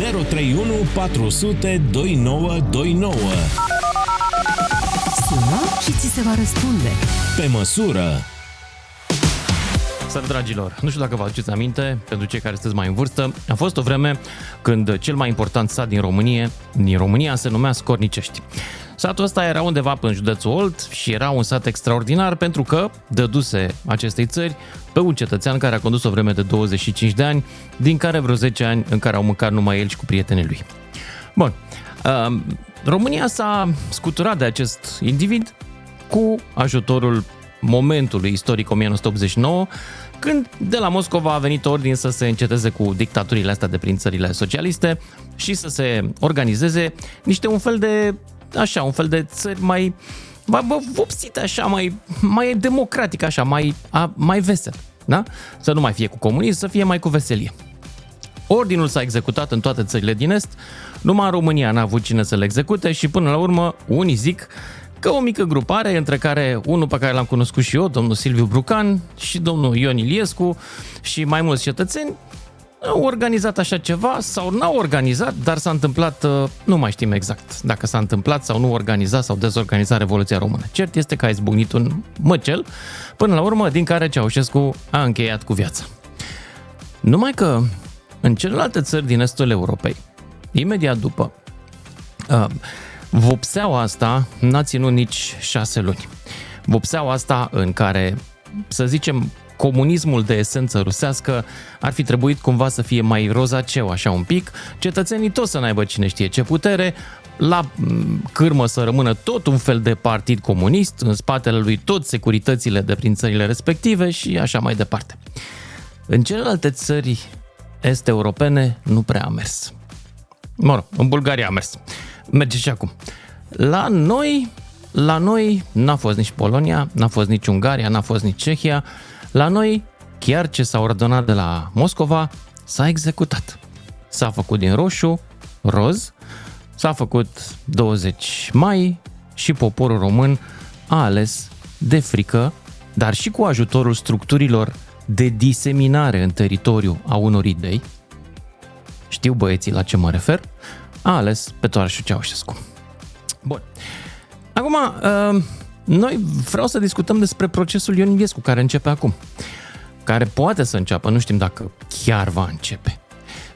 031 400 2929 Sună și ți se va răspunde. Pe măsură Salut, dragilor! Nu știu dacă vă aduceți aminte, pentru cei care sunteți mai în vârstă, a fost o vreme când cel mai important sat din România, din România se numea Scornicești. Satul ăsta era undeva în județul Olt și era un sat extraordinar pentru că dăduse acestei țări pe un cetățean care a condus o vreme de 25 de ani, din care vreo 10 ani în care au mâncat numai el și cu prietenii lui. Bun, uh, România s-a scuturat de acest individ cu ajutorul momentului istoric 1989, când de la Moscova a venit ordin să se înceteze cu dictaturile astea de prin țările socialiste și să se organizeze niște un fel de, așa, un fel de țări mai, mai bă, vopsite așa, mai, mai democratic așa, mai, a, mai vesel, da? Să nu mai fie cu comunism, să fie mai cu veselie. Ordinul s-a executat în toate țările din Est, numai în România n-a avut cine să-l execute și până la urmă unii zic că o mică grupare, între care unul pe care l-am cunoscut și eu, domnul Silviu Brucan și domnul Ion Iliescu și mai mulți cetățeni, au organizat așa ceva sau n-au organizat, dar s-a întâmplat, uh, nu mai știm exact dacă s-a întâmplat sau nu organizat sau dezorganizat Revoluția Română. Cert este că a izbucnit un măcel, până la urmă, din care Ceaușescu a încheiat cu viața. Numai că în celelalte țări din estul Europei, imediat după, uh, vopseaua asta n-a ținut nici șase luni. Vopseaua asta în care, să zicem, comunismul de esență rusească ar fi trebuit cumva să fie mai rozaceu așa un pic, cetățenii toți să n-aibă cine știe ce putere, la mm, cârmă să rămână tot un fel de partid comunist, în spatele lui tot securitățile de prin țările respective și așa mai departe. În celelalte țări est-europene nu prea a mers. Mă rog, în Bulgaria a mers. Merge și acum. La noi, la noi n-a fost nici Polonia, n-a fost nici Ungaria, n-a fost nici Cehia. La noi, chiar ce s-a ordonat de la Moscova, s-a executat. S-a făcut din roșu, roz, s-a făcut 20 mai și poporul român a ales de frică, dar și cu ajutorul structurilor de diseminare în teritoriu a unor idei, știu băieții la ce mă refer, a ales pe Toarășu Ceaușescu. Bun. Acum, uh, noi vreau să discutăm despre procesul Ion Iliescu, care începe acum. Care poate să înceapă, nu știm dacă chiar va începe.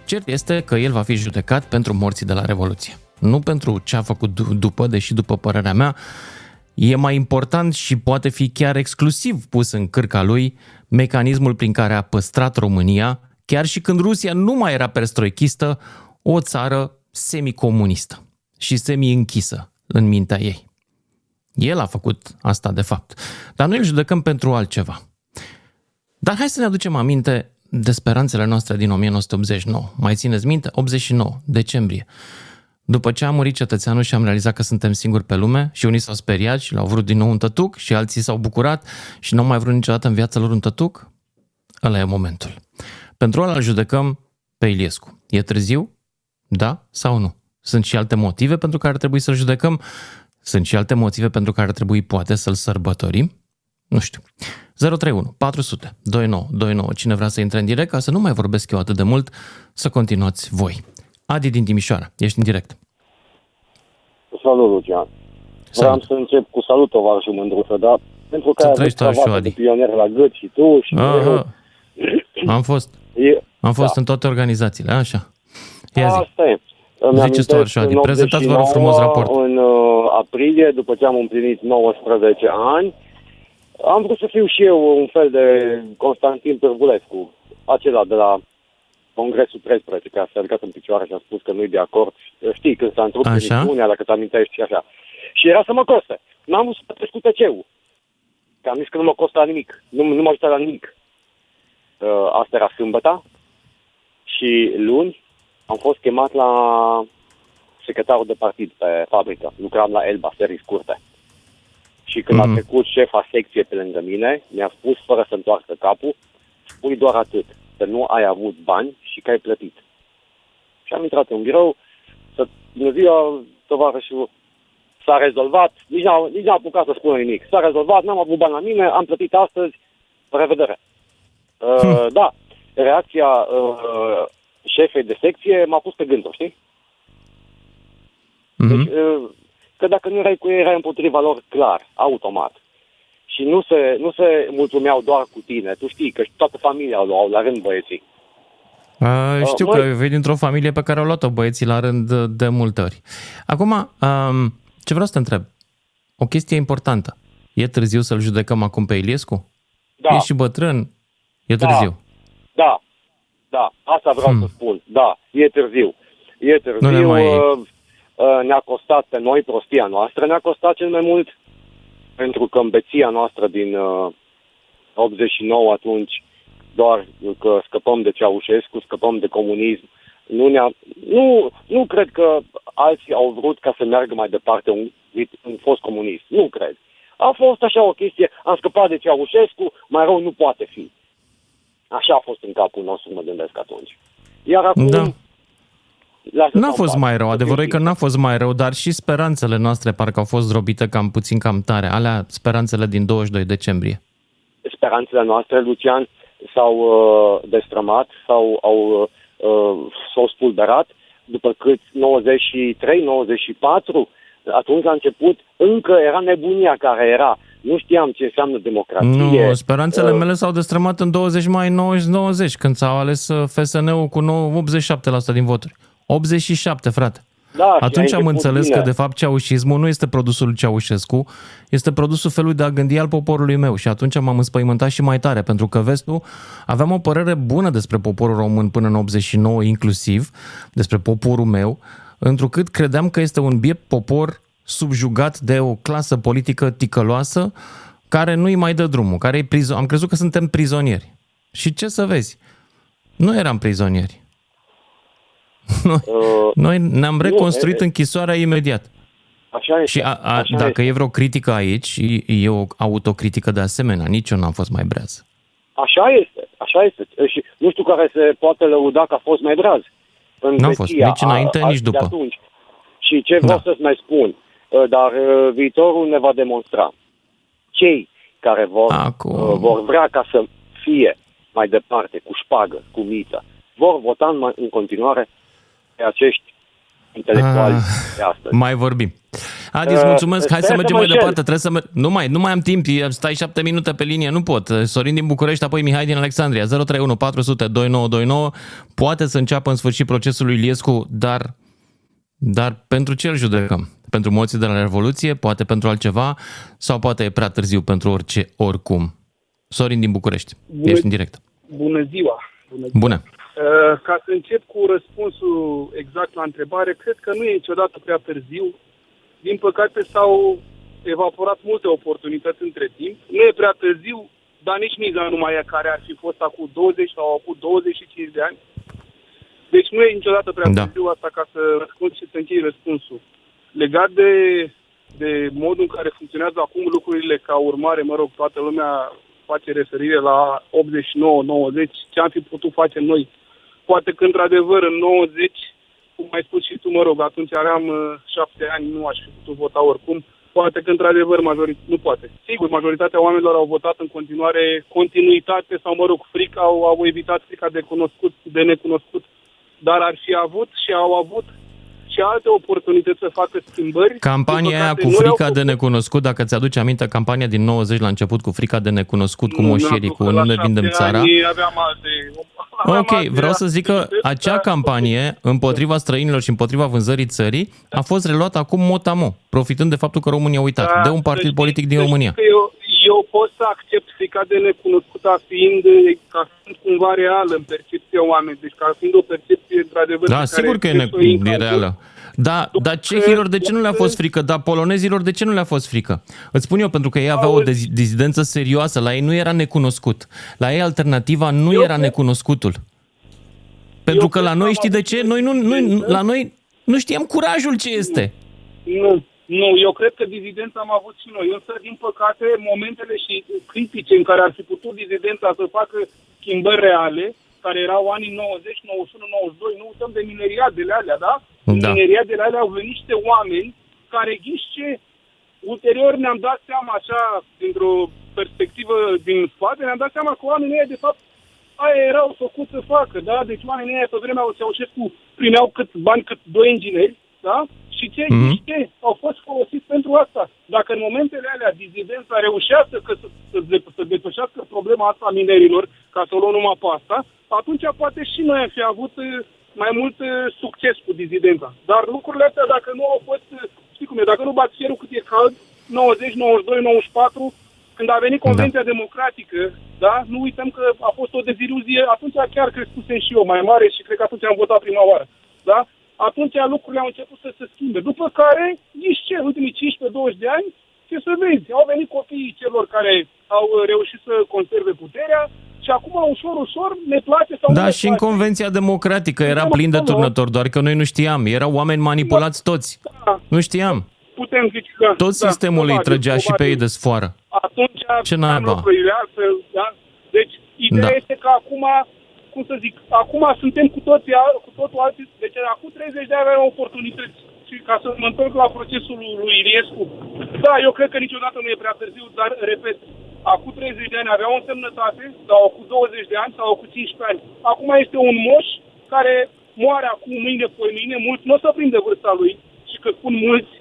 Cert este că el va fi judecat pentru morții de la Revoluție. Nu pentru ce a făcut după, deși după părerea mea, e mai important și poate fi chiar exclusiv pus în cârca lui mecanismul prin care a păstrat România, chiar și când Rusia nu mai era perestroichistă, o țară semicomunistă și semi-închisă în mintea ei. El a făcut asta de fapt. Dar noi îl judecăm pentru altceva. Dar hai să ne aducem aminte de speranțele noastre din 1989. Mai țineți minte? 89, decembrie. După ce a murit cetățeanul și am realizat că suntem singuri pe lume și unii s-au speriat și l-au vrut din nou un tătuc și alții s-au bucurat și nu au mai vrut niciodată în viața lor un tătuc, ăla e momentul. Pentru ăla îl judecăm pe Iliescu. E târziu? Da sau nu? Sunt și alte motive pentru care trebuie să-l judecăm? Sunt și alte motive pentru care trebuie poate să-l sărbătorim? Nu știu. 031 400 29 29. Cine vrea să intre în direct, ca să nu mai vorbesc eu atât de mult, să continuați voi. Adi din Timișoara, ești în direct. Salut, Lucian. Vreau să încep cu salut, tovarășul Mândruță, da? Pentru că ați avut de pionier la gât și tu și Aha. Am fost. E, Am fost da. în toate organizațiile, așa. Ia zi. Asta e. Ziceți tu așa, prezentați vă frumos raport. În uh, aprilie, după ce am împlinit 19 ani, am vrut să fiu și eu un fel de Constantin Târvulescu, acela de la Congresul 13, care s-a ridicat în picioare și a spus că nu-i de acord. Știi, când s-a întrupt emisiunea, dacă te amintești și așa. Și era să mă coste. N-am vrut să plătesc cu tc Că am zis că nu mă costă la nimic. Nu, nu mă ajută la nimic. Uh, asta era sâmbăta. Și luni am fost chemat la secretarul de partid pe fabrică. Lucram la Elba, serii scurte. Și când mm-hmm. a mhm. trecut șefa secție pe lângă mine, mi-a spus, fără să întoarcă capul, spui doar atât, că nu ai avut bani și că ai plătit. Și am intrat în birou, să, bună ziua, tovarășul, s-a rezolvat, nici n-a, nici n-a apucat să spună nimic. S-a rezolvat, n-am avut bani la mine, am plătit astăzi, revedere. Uh, hm. Da, reacția uh, șefei de secție m-a pus pe gânduri, știi? Mhm. Deci, uh, că dacă nu erai cu ei, erai împotriva lor clar, automat. Și nu se, nu se mulțumeau doar cu tine. Tu știi că și toată familia o luau la rând băieții. Uh, știu măi- că vei dintr-o familie pe care au luat-o băieții la rând de, de multe ori. Acum, um, ce vreau să te întreb? O chestie importantă. E târziu să-l judecăm acum pe Iliescu? Da, E și bătrân? E Da. târziu. da, da, asta vreau Hmm. să spun. Da, e târziu. E târziu, Nu ne mai- uh, uh, ne-a costat pe noi prostia noastră, ne-a costat cel mai mult pentru că îmbeția noastră din uh, 89 atunci, doar că scăpăm de Ceaușescu, scăpăm de comunism, nu, ne-a, nu, nu cred că alții au vrut ca să meargă mai departe un, un fost comunist. Nu cred. A fost așa o chestie, am scăpat de Ceaușescu, mai rău nu poate fi. Așa a fost în capul nostru, mă gândesc atunci. Iar acum... Da. lasă N-a să fost fac, mai rău, să adevărul e fiu că n-a fost mai rău, dar și speranțele noastre parcă au fost zdrobite cam puțin cam tare. Alea speranțele din 22 decembrie. speranțele noastre, Lucian, s-au uh, destrămat sau au, uh, s-au spulberat după cât 93, 94, atunci a început, încă era nebunia care era. Nu știam ce înseamnă democrație. Nu, speranțele Uh, mele s-au destrămat în 20 mai 90, când s-au ales uh, FSN-ul cu 9, 87% din voturi. 87, frate. Da, și a Atunci am început înțeles bine. că, de fapt, ceaușismul nu este produsul lui Ceaușescu, este produsul felului de a gândi al poporului meu. Și atunci m-am înspăimântat și mai tare, pentru că, vezi tu, aveam o părere bună despre poporul român până în 89, inclusiv, despre poporul meu, întrucât credeam că este un biet popor subjugat de o clasă politică ticăloasă, care nu-i mai dă drumul, care e prizo- am crezut că suntem prizonieri. Și ce să vezi? Nu eram prizonieri. Noi, Uh, noi ne-am nu, reconstruit e- e- închisoarea imediat. Așa este. Și a, a, așa dacă este. e vreo critică aici, e, e o autocritică de asemenea. Nici eu n-am fost mai breaz. Așa este, așa este. Și nu știu care se poate lăuda că a fost mai braz. În N-a fost, veția nici înainte, a- nici de după. Atunci. Și ce vreau Da. să-ți mai spun, uh, dar uh, viitorul ne va demonstra. Cei care vor, Acum. uh, vor vrea ca să fie mai departe, cu șpagă, cu miță, vor vota în, în continuare pe acești intelectuali Ah, de astăzi. Mai vorbim. Adi, îți Uh, mulțumesc. Hai sper să să mergem mă mai înșel. departe. Trebuie să mer- nu mai, nu mai am timp. E- Stai șapte minute pe linie. Nu pot. Sorin din București, apoi Mihai din Alexandria. 031 400 2929. Poate să înceapă în sfârșit procesul lui Iliescu, dar, dar pentru ce îl judecăm? Pentru moții de la Revoluție? Poate pentru altceva? Sau poate e prea târziu pentru orice, oricum? Sorin din București. Bună- Ești în direct. Bună ziua! Bună ziua. Bună. Uh, Ca să încep cu răspunsul exact la întrebare, cred că nu e niciodată prea târziu. Din păcate s-au evaporat multe oportunități între timp. Nu e prea târziu, dar nici miza nu mai e care ar fi fost acum 20 sau acum 25 de ani. Deci nu e niciodată prea Da. târziu asta ca să răspund și să închei răspunsul. Legat de, de modul în care funcționează acum lucrurile ca urmare, mă rog, toată lumea face referire la 89-90, ce am fi putut face noi. Poate că, într-adevăr, în 90, cum ai spus și tu, mă rog, atunci aveam uh, șapte ani, nu aș fi putut vota oricum. Poate că, într-adevăr, majorit... nu poate. Sigur, majoritatea oamenilor au votat în continuare continuitate sau, mă rog, frică, au, au evitat frica de cunoscut, de necunoscut, dar ar fi avut și au avut și alte oportunități să facă schimbări. Din Campania păcate, aia cu nu le-au frica de făcut. necunoscut, dacă ți-aduce aminte, campania din 90 la început cu frica de necunoscut, cu Nu, moșierii, n-am cu făcut nu la ne vindem șapte țara. ani, Aveam alte, aveam Ok, alte vreau să zic că activități, acea dar- campanie împotriva străinilor și împotriva vânzării țării a fost reluată acum motamo, profitând de faptul că România a uitat, Da, de un să partid știi- politic din să știi România. că Eu, eu pot să accept frica de necunoscută fiind, ca fiind cumva reală în percepția oamenilor, deci ca fiind o percepție într-adevăr Da, pe sigur că e, trebuie ne- să o iei în e calcul. reală. Da, dar cehilor de ce nu le-a fost frică? Dar polonezilor de ce nu le-a fost frică? Îți spun eu, pentru că ei aveau o Auzi. dezi- dizidență serioasă, la ei nu era necunoscut. La ei alternativa nu Eu era cred- necunoscutul. Pentru că cred la că noi, am știi de avut ce? Noi nu, nu, dizidență. la noi nu știam curajul ce este. Nu, nu, eu cred că dizidența am avut și noi, însă, din păcate, momentele și critice în care ar fi putut dizidența să facă schimbări reale, care erau anii 90, 91, 92, nu uităm de mineriadele alea, da? În Da. mineriadele alea au venit niște oameni care ghiște, ulterior ne-am dat seama așa, dintr-o perspectivă din spate, ne-am dat seama că oamenii ăia, de fapt, aia erau făcut să facă, da? Deci oamenii aia pe vremea Ceaușescu primeau cât bani, cât doi ingineri, da? Și ce, Mhm. mm-hmm. ce au fost folosiți pentru asta. Dacă în momentele alea dizidența reușească că să, să, să, să depășească problema asta a minerilor, ca să o luăm numai pe asta, atunci poate și noi am fi avut eh, mai mult eh, succes cu dizidența. Dar lucrurile astea, dacă nu au fost, eh, știi cum e, dacă nu bați cerul cât e cald, 90, 92, 94, când a venit Convenția da. Democratică, da, nu uităm că a fost o deziluzie, atunci chiar crescusem și eu mai mare și cred că atunci am votat prima oară, da? Atunci lucrurile au început să se schimbe. După care, nici ce, în ultimii 15-20 de ani, ce să vezi, au venit copiii celor care au uh, reușit să conserve puterea și acum, ușor, ușor, ne place sau nu Da, ne și în place. Convenția Democratică era Suntem plin de acolo. turnători, doar că noi nu știam. Erau oameni manipulați toți. Da, Nu știam. putem zice, da. Tot da, sistemul îi probabil, trăgea și pe probabil. ei de sfoară. atunci Ce am naiba? lucrurile altfel, da? Deci, ideea Da. este că acum, cum să zic, acum suntem cu toții, al- cu totul alții, deci acum 30 de ani aveam oportunități. Și ca să mă întorc la procesul lui- lui Iliescu, da, eu cred că niciodată nu e prea târziu, dar, repet, acum 30 de ani avea o însemnătate, sau cu 20 de ani, sau cu 15 ani. Acum este un moș care moare acum, mâine, poi mâine, mulți nu o să prinde vârsta lui, și că spun mulți,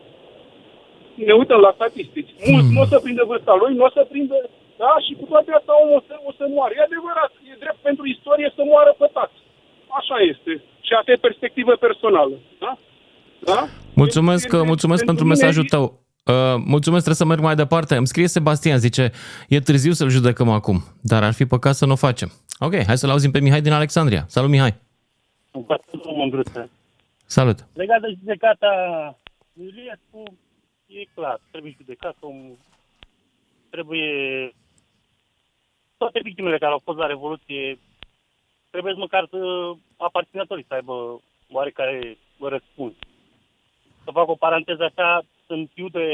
ne uităm la statistici. Mulți Hmm. nu o să prindă vârsta lui, nu o să prindă... Da? Și cu toate astea omul o să, o să moară. E adevărat, e drept pentru istorie să moară pătat. Așa este. Și asta e perspectivă personală. Da? Da? Mulțumesc, Deci, mulțumesc pentru mine mesajul e- tău. Uh, mulțumesc, trebuie să merg mai departe. Îmi scrie Sebastian, zice, e târziu să-l judecăm acum, dar ar fi păcat să nu o facem. Ok, hai să-l auzim pe Mihai din Alexandria. Salut, Mihai. Mândruță. Salut. Legat de judecata lui Iliescu, e clar, trebuie judecat omul, trebuie toate victimele care au fost la Revoluție, trebuie măcar să aparținătorii să aibă oarecare răspuns. Să fac o paranteză așa, sunt fiu de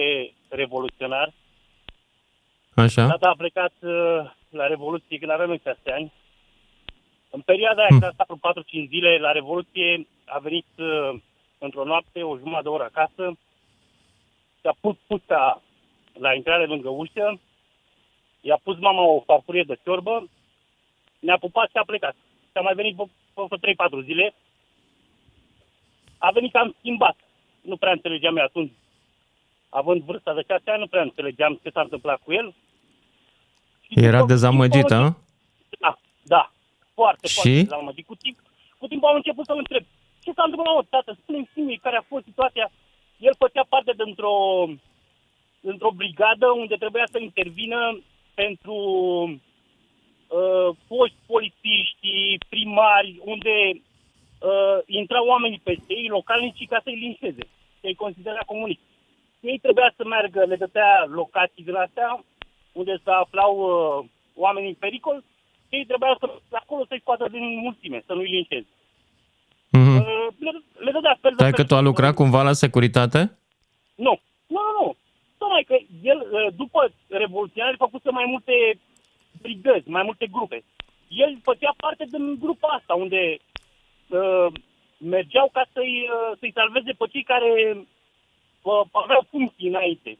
revoluționar, Așa? Tata a plecat uh, la Revoluție când aveam noi 6 ani. În perioada aia, Hmm. când a stat vreo 4-5 zile la Revoluție, a venit uh, într-o noapte, o jumătate de oră acasă, și-a pus puța la intrare lângă ușă, i-a pus mama o farfurie de ciorbă, ne-a pupat și a plecat. Și a mai venit pe, pe 3-4 zile. A venit cam schimbat. Nu prea înțelegeam eu atunci. Având vârsta de 6 ani, nu prea înțelegeam ce s-a întâmplat cu el. Și Era după- dezamăgit, după- a? Da, da. Foarte, Și? foarte dezamăgit. Cu timp, cu timp am început să-l întreb. Ce s-a întâmplat, mă, tată? Spune-mi și mie care a fost situația. El făcea parte dintr-o, dintr-o brigadă unde trebuia să intervină pentru uh, foști polițiști, primari, unde uh, intrau oamenii peste ei, localnicii, ca să-i linșeze. Să-i considera comuniști. Ei trebuia să meargă, le dădea locații din astea, unde se aflau uh, oameni în pericol, ei trebuia să acolo să-i scoată din mulțime, să nu-i linșeze. Mhm. Uh, le, le dădea fel de Stai fel. că tu a lucrat cumva la securitate? Nu, nu, nu, nu. Tocmai că el, uh, după revoluționare, a făcut mai multe brigăzi, mai multe grupe. El făcea parte din grupa asta, unde uh, mergeau ca să-i, uh, să-i salveze pe cei care uh, aveau funcții înainte.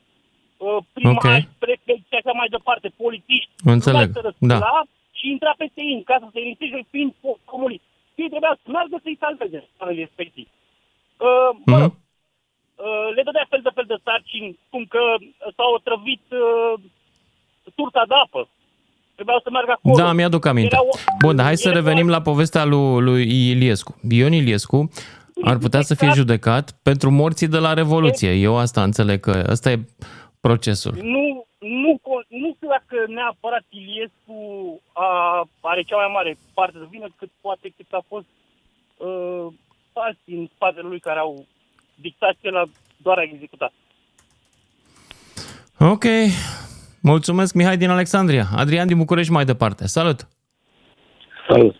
Uh, primari, Ok. okay. prefecți și așa mai departe, polițiști. Înțeleg, lumea se da. răscula Și intra peste ei în casă să-i liniștește fiind fo- comunist. Și ei trebuia să meargă să-i salveze oamenii respectiv. Uh, mă rog, Mhm. uh, le dădea fel de fel de sarcini, cum că s-au otrăvit uh, turta de apă. Trebuiau să meargă acolo. Da, mi-aduc aminte. Erau- Bun, dar hai să erau- revenim la povestea lui, lui Iliescu. Ion Iliescu ar putea să fie judecat pentru morții de la Revoluție. Eu asta înțeleg că ăsta e procesul. Nu, nu, co- nu știu dacă neapărat Iliescu a, are cea mai mare parte de vină cât poate cât a fost uh, alții în spatele lui care au dictat ce el a doar a executat. Ok. Mulțumesc, Mihai din Alexandria. Adrian din București mai departe. Salut! Salut.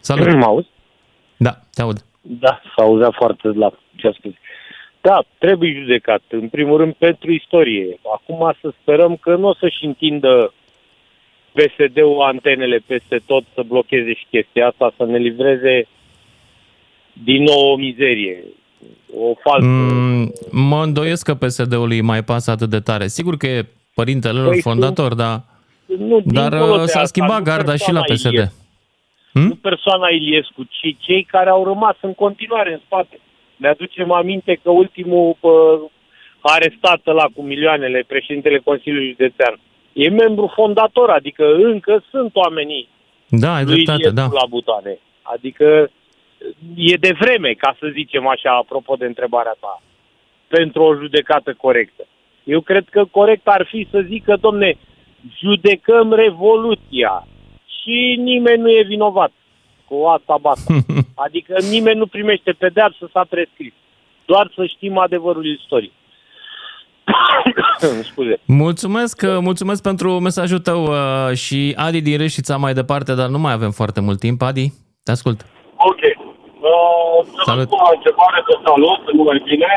Salut! Mă auzi? Da, te aud. Da, s-a auzea foarte la ce a spus. Da, trebuie judecat. În primul rând pentru istorie. Acum să sperăm că nu o să-și întindă PSD-ul antenele peste tot să blocheze și chestia asta, să ne livreze din nou o mizerie. O falsă. Mm, mă îndoiesc că PSD-ul îi mai pasă atât de tare. Sigur că e părintele lor Păi, fondator, dar, nu, dar dincolo uh, de s-a asta, schimbat nu garda și la persoana PSD. Iliescu. Hmm? Nu persoana Iliescu, ci cei care au rămas în continuare în spate. Ne aducem aminte că ultimul pă, arestat la cu milioanele, președintele Consiliului Județean, e membru fondator, adică încă sunt oamenii da, ai dreptate, da. la butoane. Adică e de vreme, ca să zicem așa, apropo de întrebarea ta, pentru o judecată corectă. Eu cred că corect ar fi să zică, domne, judecăm Revoluția și nimeni nu e vinovat cu asta basta. Adică nimeni nu primește pedeapsă, s-a prescris. Doar să știm adevărul istoric. Scuze. Mulțumesc, mulțumesc pentru mesajul tău uh, și Adi din Reșița mai departe, dar nu mai avem foarte mult timp. Adi, te ascult. Ok. Uh, salut. la întrebare de salut, nu mai bine.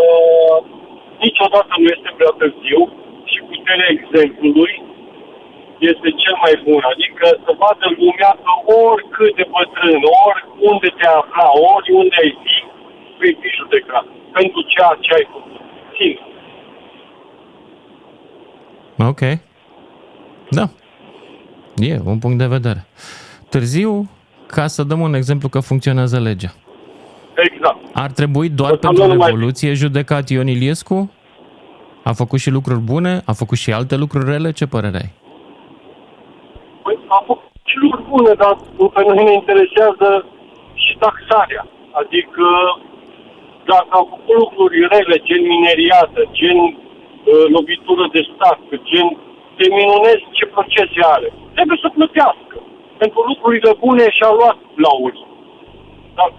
Uh, niciodată nu este prea târziu și puterea exemplului este cel mai bun. Adică să vadă lumea că oricât de bătrân, oriunde te afla, oriunde ai fi, vei fi judecat pentru ceea ce ai făcut. Singur. Ok. Da. E un punct de vedere. Târziu, ca să dăm un exemplu că funcționează legea. Exact. Ar trebui doar pentru Revoluție mai... judecat Ion Iliescu? A făcut și lucruri bune? A făcut și alte lucruri rele? Ce părere ai? Păi, a făcut și lucruri bune, dar pe noi ne interesează și taxarea. Adică dacă a făcut lucruri rele, gen mineriată, gen uh, lovitură de stat, gen te minunezi ce procese are. Trebuie să plătească. Pentru lucrurile bune și-a luat lauri. Dar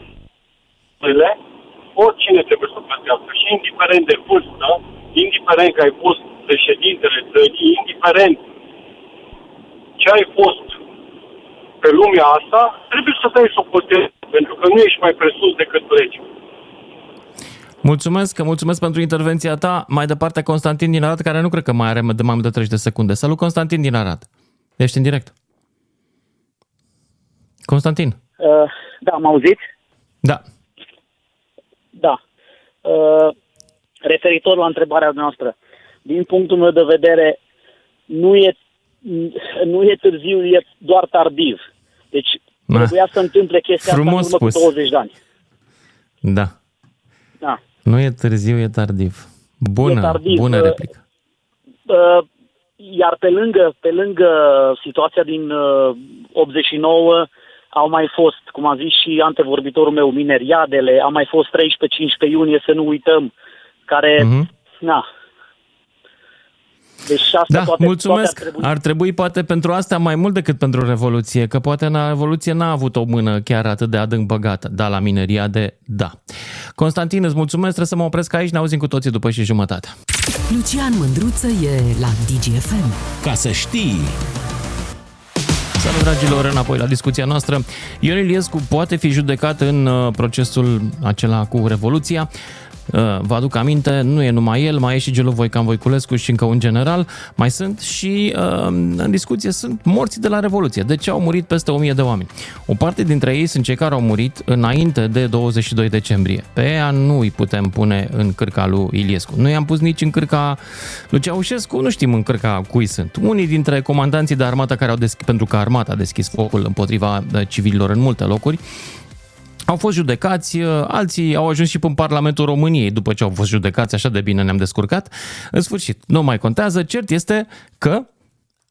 oricine trebuie să plătească. Și indiferent de vârstă, indiferent că ai fost președintele țării, indiferent ce ai fost pe lumea asta, trebuie să dai socoteală, pentru că nu ești mai presus decât legea. Mulțumesc, mulțumesc pentru intervenția ta. Mai departe, Constantin din Arad, care nu cred că mai are de mai mult de 30 de secunde. Salut, Constantin din Arad. Ești în direct. Constantin. Uh, da, m auzit? Da. Da. Uh, referitor la întrebarea noastră, din punctul meu de vedere, nu e, nu e târziu, e doar tardiv. Deci Ma. trebuia să întâmple chestia Frumos asta în urmă spus. cu 20 de ani. Da. Da. Nu e târziu, e tardiv. Bună, e tardiv. bună replică. Uh, iar pe lângă, pe lângă situația din uh, 89, au mai fost, cum a zis și antevorbitorul meu, mineriadele, a mai fost 13-15 iunie, să nu uităm, care, uh-huh. na, deci asta da, toate, mulțumesc. Toate ar, trebui... ar trebui poate pentru asta mai mult decât pentru Revoluție, că poate în Revoluție n-a avut o mână chiar atât de adânc băgată. Da, la mineria de da. Constantin, îți mulțumesc, trebuie să mă opresc aici, ne auzim cu toții după și jumătate. Lucian Mândruță e la DGFM. Ca să știi... Salut, dragilor, înapoi la discuția noastră. Ion Iliescu poate fi judecat în uh, procesul acela cu Revoluția. Uh, vă aduc aminte, nu e numai el, mai e și Gelu Voican Voiculescu și încă un general, mai sunt și uh, în discuție sunt morții de la Revoluție. De ce au murit peste 1000 de oameni? O parte dintre ei sunt cei care au murit înainte de 22 decembrie. Pe ea nu îi putem pune în cârca lui Iliescu. Nu i-am pus nici în cârca lui Ceaușescu, nu știm în cârca cui sunt. Unii dintre comandanții de armată care au deschis, pentru că armata a deschis focul împotriva uh, civililor în multe locuri, au fost judecați, uh, alții au ajuns și în Parlamentul României după ce au fost judecați, așa de bine ne-am descurcat. În sfârșit, nu mai contează, cert este că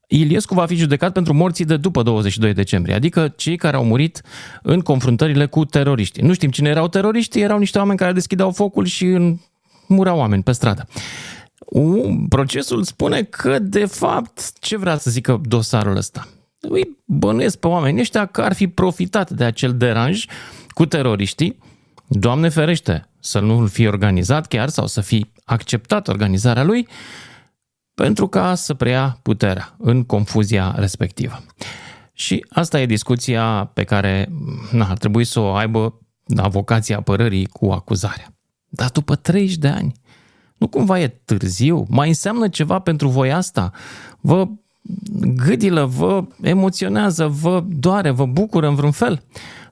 Iliescu va fi judecat pentru morții de după 22 decembrie, adică cei care au murit în confruntările cu teroriști. Nu știm cine erau teroriști, erau niște oameni care deschideau focul și mureau oameni pe stradă. Procesul spune că, de fapt, ce vrea să zică dosarul ăsta? Îi bănuiesc pe oamenii ăștia că ar fi profitat de acel deranj cu teroriștii, Doamne ferește să nu fie organizat chiar sau să fi acceptat organizarea lui pentru ca să preia puterea în confuzia respectivă. Și asta e discuția pe care na, ar trebui să o aibă avocația apărării cu acuzarea. Dar după 30 de ani, nu cumva e târziu? Mai înseamnă ceva pentru voi asta? Vă gâdilă, vă emoționează, vă doare, vă bucură în vreun fel?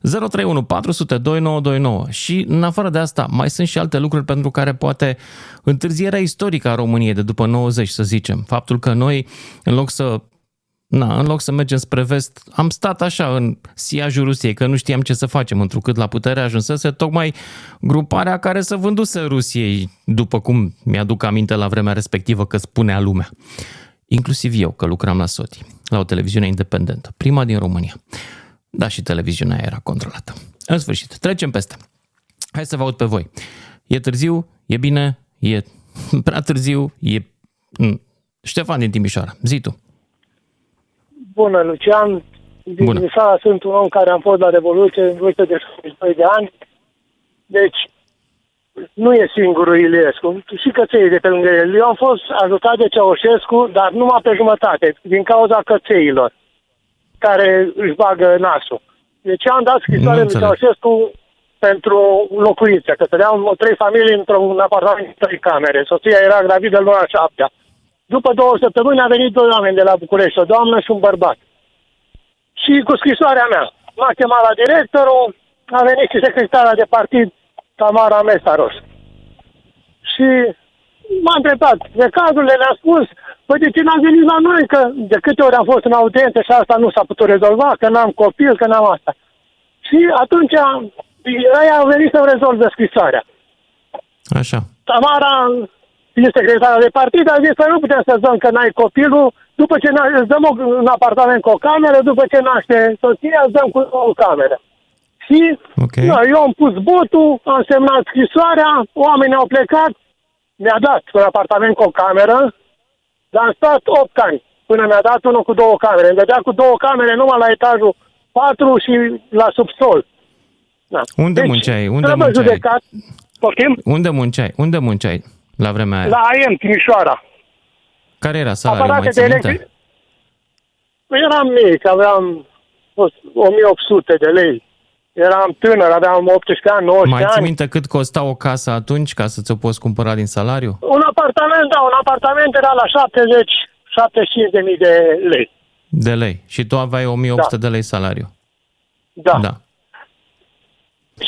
031 400 2929 și în afară de asta mai sunt și alte lucruri pentru care poate întârzierea istorică a României de după 90, să zicem, faptul că noi în loc să na, în loc să mergem spre vest, am stat așa în siajul Rusiei, că nu știam ce să facem, întrucât la putere ajunsese tocmai gruparea care să vânduse Rusiei, după cum mi-aduc aminte la vremea respectivă că spunea lumea. Inclusiv eu, că lucram la SOTI, la o televiziune independentă, prima din România. Da, și televiziunea era controlată. În sfârșit, trecem peste. Hai să vă aud pe voi. E târziu? E bine? E prea târziu? E... Mm. Ștefan din Timișoara, zi tu. Bună, Lucian. Din Bună. Timișoara sunt un om care am fost la Revoluție în vârstă de 62 de ani. Deci, nu e singurul Iliescu, și căței de pe lângă el. Eu am fost ajutat de Ceaușescu, dar numai pe jumătate, din cauza cățeilor care își bagă nasul. Deci am dat scrisoare Nu lui înțeleg. Ceaușescu pentru locuință, că stăteam trei familii într-un apartament cu trei camere. Soția era gravidă în luna șaptea. După două săptămâni a venit doi oameni de la București, o doamnă și un bărbat. Și cu scrisoarea mea, m-a chemat la directorul, a venit și secretara de partid, Tamara Mesaros. Și m-a întrebat de cazurile, le-a spus, păi de ce n-a venit la noi, că de câte ori am fost în audiență și asta nu s-a putut rezolva, că n-am copil, că n-am asta. Și atunci ăia au venit să-mi rezolve scrisoarea. Așa. Tamara, fiind secretara de partid, a zis că nu putem să dăm că n-ai copilul, după ce na- îți dăm o- un apartament cu o cameră, după ce naște soția, îți dăm cu o cameră. Și Ok. da, eu am pus botul, am semnat scrisoarea, oamenii au plecat, mi-a dat un apartament cu o cameră, dar am stat 8 ani până mi-a dat unul cu două camere. Îmi dădea cu două camere numai la etajul 4 și la subsol. Da. Unde munceai? Unde trebuie munceai? judecat. Poftim? Unde munceai? Unde munceai la vremea aia? La AM, Timișoara. Care era salariul? Mai Aparate ții de minte? electric. Eram mic, aveam 1800 de lei. Eram tânăr, aveam 18 ani, 19 Mai ții ani. minte cât costa o casă atunci ca să ți-o poți cumpăra din salariu? Un apartament, da, un apartament era la 70 75 de mii de lei. De lei. Și tu aveai 1800 de lei salariu. Da. Da.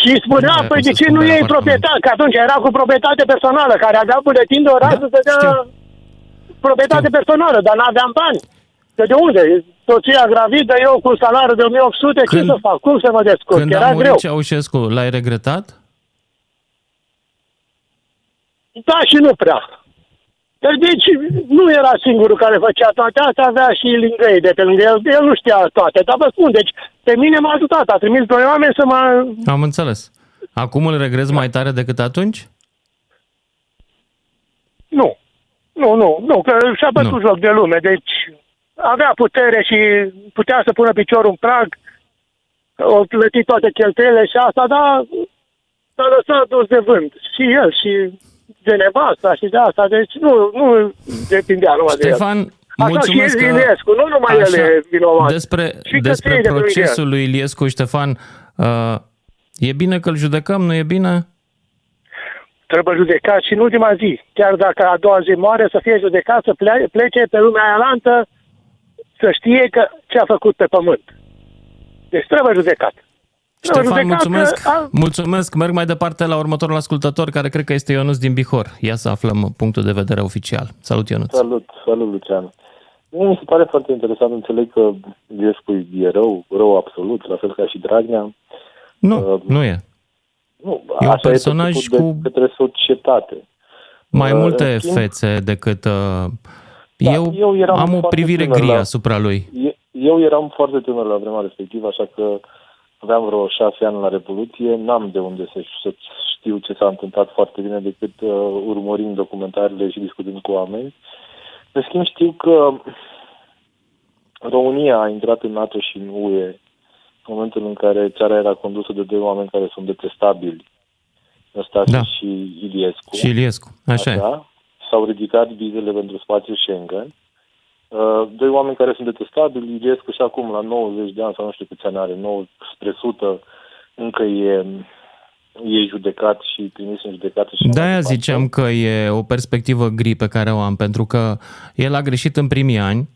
Și spunea, Nu, păi cum de să ce nu cumpere iei apartament. proprietate? Că atunci era cu proprietate personală, care avea buletin de oraș, Da, să dea știu. proprietate Știu. personală, dar n-aveam bani. Că de unde? Soția gravidă, eu cu salariul de 1800, ce Când- să fac? Cum să mă descurc? Când Era a murit greu. Ceaușescu, l-ai regretat? Da și nu prea. Deci nu era singurul care făcea toate astea, avea și lângă ei de pe lângă el. El nu știa toate, dar vă spun, deci pe mine m-a ajutat, a trimis doi oameni să mă... Am înțeles. Acum îl regrezi mai tare decât atunci? Nu, nu, nu, nu, că și-a bătut Nu. joc de lume, deci avea putere și putea să pună piciorul în prag, o plătit toate cheltuielile și asta, dar s-a lăsat dus de vânt. Și el, și de nevasta și de asta, deci nu, nu depindea numai de el. Ștefan, Așa mulțumesc și că... Iliescu, nu numai el e vinovat. Despre, Și despre căței de pe procesul lângă lui Iliescu, Ștefan, uh, e bine că îl judecăm, nu e bine? Trebuie judecat și în ultima zi. Chiar dacă a doua zi moare, să fie judecat, să ple- plece pe lumea aia să știe că ce a făcut pe pământ. Deci trebuie judecat. Trebuie Ștefan, judecat mulțumesc. că a- Mulțumesc. Merg mai departe la următorul ascultător, care cred că este Ionuț din Bihor. Ia să aflăm punctul de vedere oficial. Salut, Ionuț. Salut, salut Lucian. Mie mi se pare foarte interesant, înțeleg că Iliescu e rău, rău absolut, la fel ca și Dragnea. Nu, Uh, nu e. Nu, E un așa personaj este făcut cu- de către societate. Mai Uh, multe în schimb- fețe decât... Uh, Da, eu, eu eram am o foarte privire tânăr gri la- asupra lui. E- Eu eram foarte tânăr la vremea respectivă, așa că aveam vreo șase ani la Revoluție, n-am de unde să, să știu ce s-a întâmplat foarte bine decât uh, urmărind documentarele și discutând cu oameni. În schimb știu că România a intrat în NATO și în UE în momentul în care țara era condusă de doi oameni care sunt detestabili, Năstase Da. și Iliescu. Și Iliescu. Așa e. Așa, s-au ridicat vizele pentru spațiul Schengen. Uh, doi oameni care sunt detestabili, Iliescu și acum la 90 de ani sau nu știu câți ani are, 9 spre 100, încă e, e judecat și trimis în judecată. Și De-aia mai departe. ziceam că e o perspectivă gri pe care o am, pentru că el a greșit în primii ani,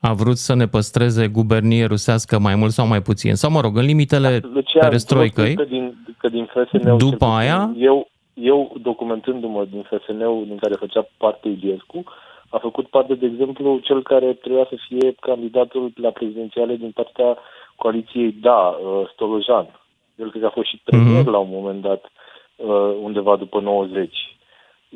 a vrut să ne păstreze gubernie rusească mai mult sau mai puțin, sau mă rog, în limitele Lucian, perestroicăi. Că din, că din FSN-ul, După cel puțin, aia? Eu, eu, documentându-mă din FSN-ul din care făcea parte Iliescu, a făcut parte, de exemplu, cel care trebuia să fie candidatul la prezidențiale din partea coaliției Da, uh, Stolojan. El cred că a fost și premier mm-hmm. la un moment dat, uh, undeva după 90.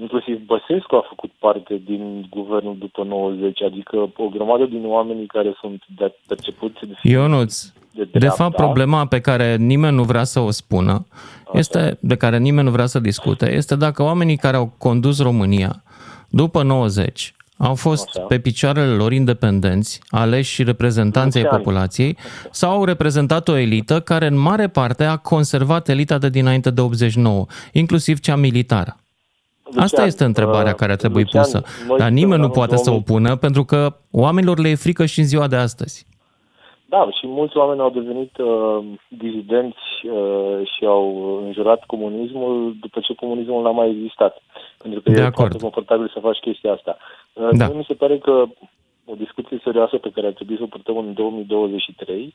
Inclusiv Băsescu a făcut parte din guvernul după 90, adică o grămadă din oamenii care sunt de percepuți de Ionuț, de, de fapt problema pe care nimeni nu vrea să o spună, Așa. este de care nimeni nu vrea să discute, este dacă oamenii care au condus România după 90 au fost Așa. pe picioarele lor independenți, aleși și reprezentanții ai populației, sau au reprezentat o elită care în mare parte a conservat elita de dinainte de 89, inclusiv cea militară. Lucian, Asta este întrebarea uh, care ar trebui Lucian, pusă. Dar nimeni nu poate 2000... să o pună pentru că oamenilor le e frică și în ziua de astăzi. Da, și mulți oameni au devenit uh, dizidenți uh, și au înjurat comunismul după ce comunismul n-a mai existat. Pentru că de e acord. foarte confortabil să faci chestia asta. Uh, da. Mi se pare că o discuție serioasă pe care ar trebui să o purtăm în 2023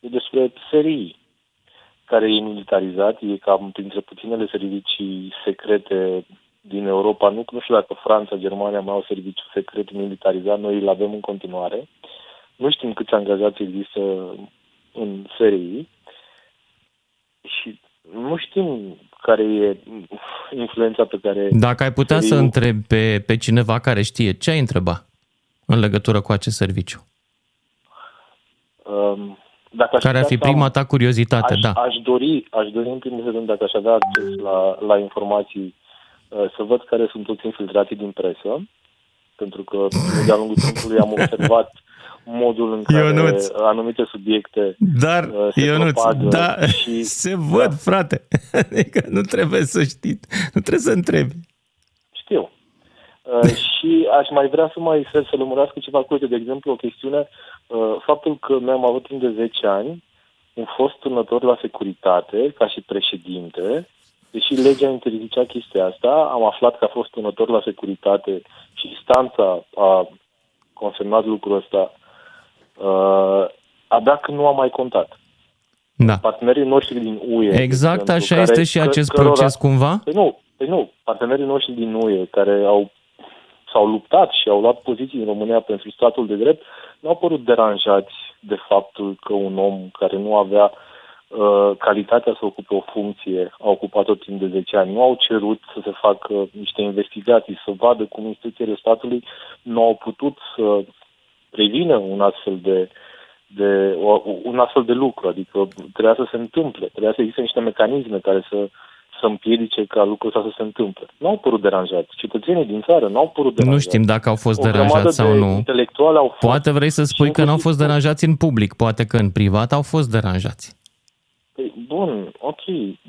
e despre serii care e militarizat, e cam printre puținele servicii secrete din Europa. Nu, nu știu dacă Franța, Germania mai au serviciu secret militarizat, noi îl avem în continuare. Uh, nu știm câți angajați există în SRI și nu știm care e influența pe care... Dacă ai putea SRI... să întrebi pe, pe cineva care știe, ce ai întreba în legătură cu acest serviciu? Um, dacă care ar fi prima ta curiozitate, aș, da. Aș dori, aș dori în primul rând, dacă aș avea acces la, la informații, uh, să văd care sunt toți infiltrații din presă, pentru că de-a lungul timpului am observat modul în care Ionuț. anumite subiecte Dar, uh, se Ionuț, da, și... se văd, da. frate. Adică nu trebuie să știi, nu trebuie să întrebi. Știu. Uh, și aș mai vrea să mai să, să lămurească ceva cu de exemplu, o chestiune, uh, faptul că noi am avut timp de 10 ani un fost turnător la securitate, ca și președinte, deși legea interzicea chestia asta, am aflat că a fost turnător la securitate și instanța a consemnat lucrul ăsta uh, abia când nu a mai contat. Da. Partenerii noștri din UE. Exact așa care, este și acest cărora, proces cumva? Păi nu, păi nu, partenerii noștri din UE care au s-au luptat și au luat poziții în România pentru statul de drept, nu au părut deranjați de faptul că un om care nu avea uh, calitatea să ocupe o funcție a ocupat-o timp de 10 ani. Nu au cerut să se facă niște investigații, să vadă cum instituțiile statului nu au putut să prevină un astfel de, de, o, un astfel de lucru. Adică trebuia să se întâmple, trebuia să existe niște mecanisme care să, să împiedice ca lucrul ăsta să se întâmple. Nu au părut deranjați. Cetățenii din țară nu au părut deranjați. Nu știm dacă au fost o deranjați sau nu. Au fost poate vrei să spui că nu au fost deranjați în public, poate că în privat au fost deranjați. Păi, bun, ok,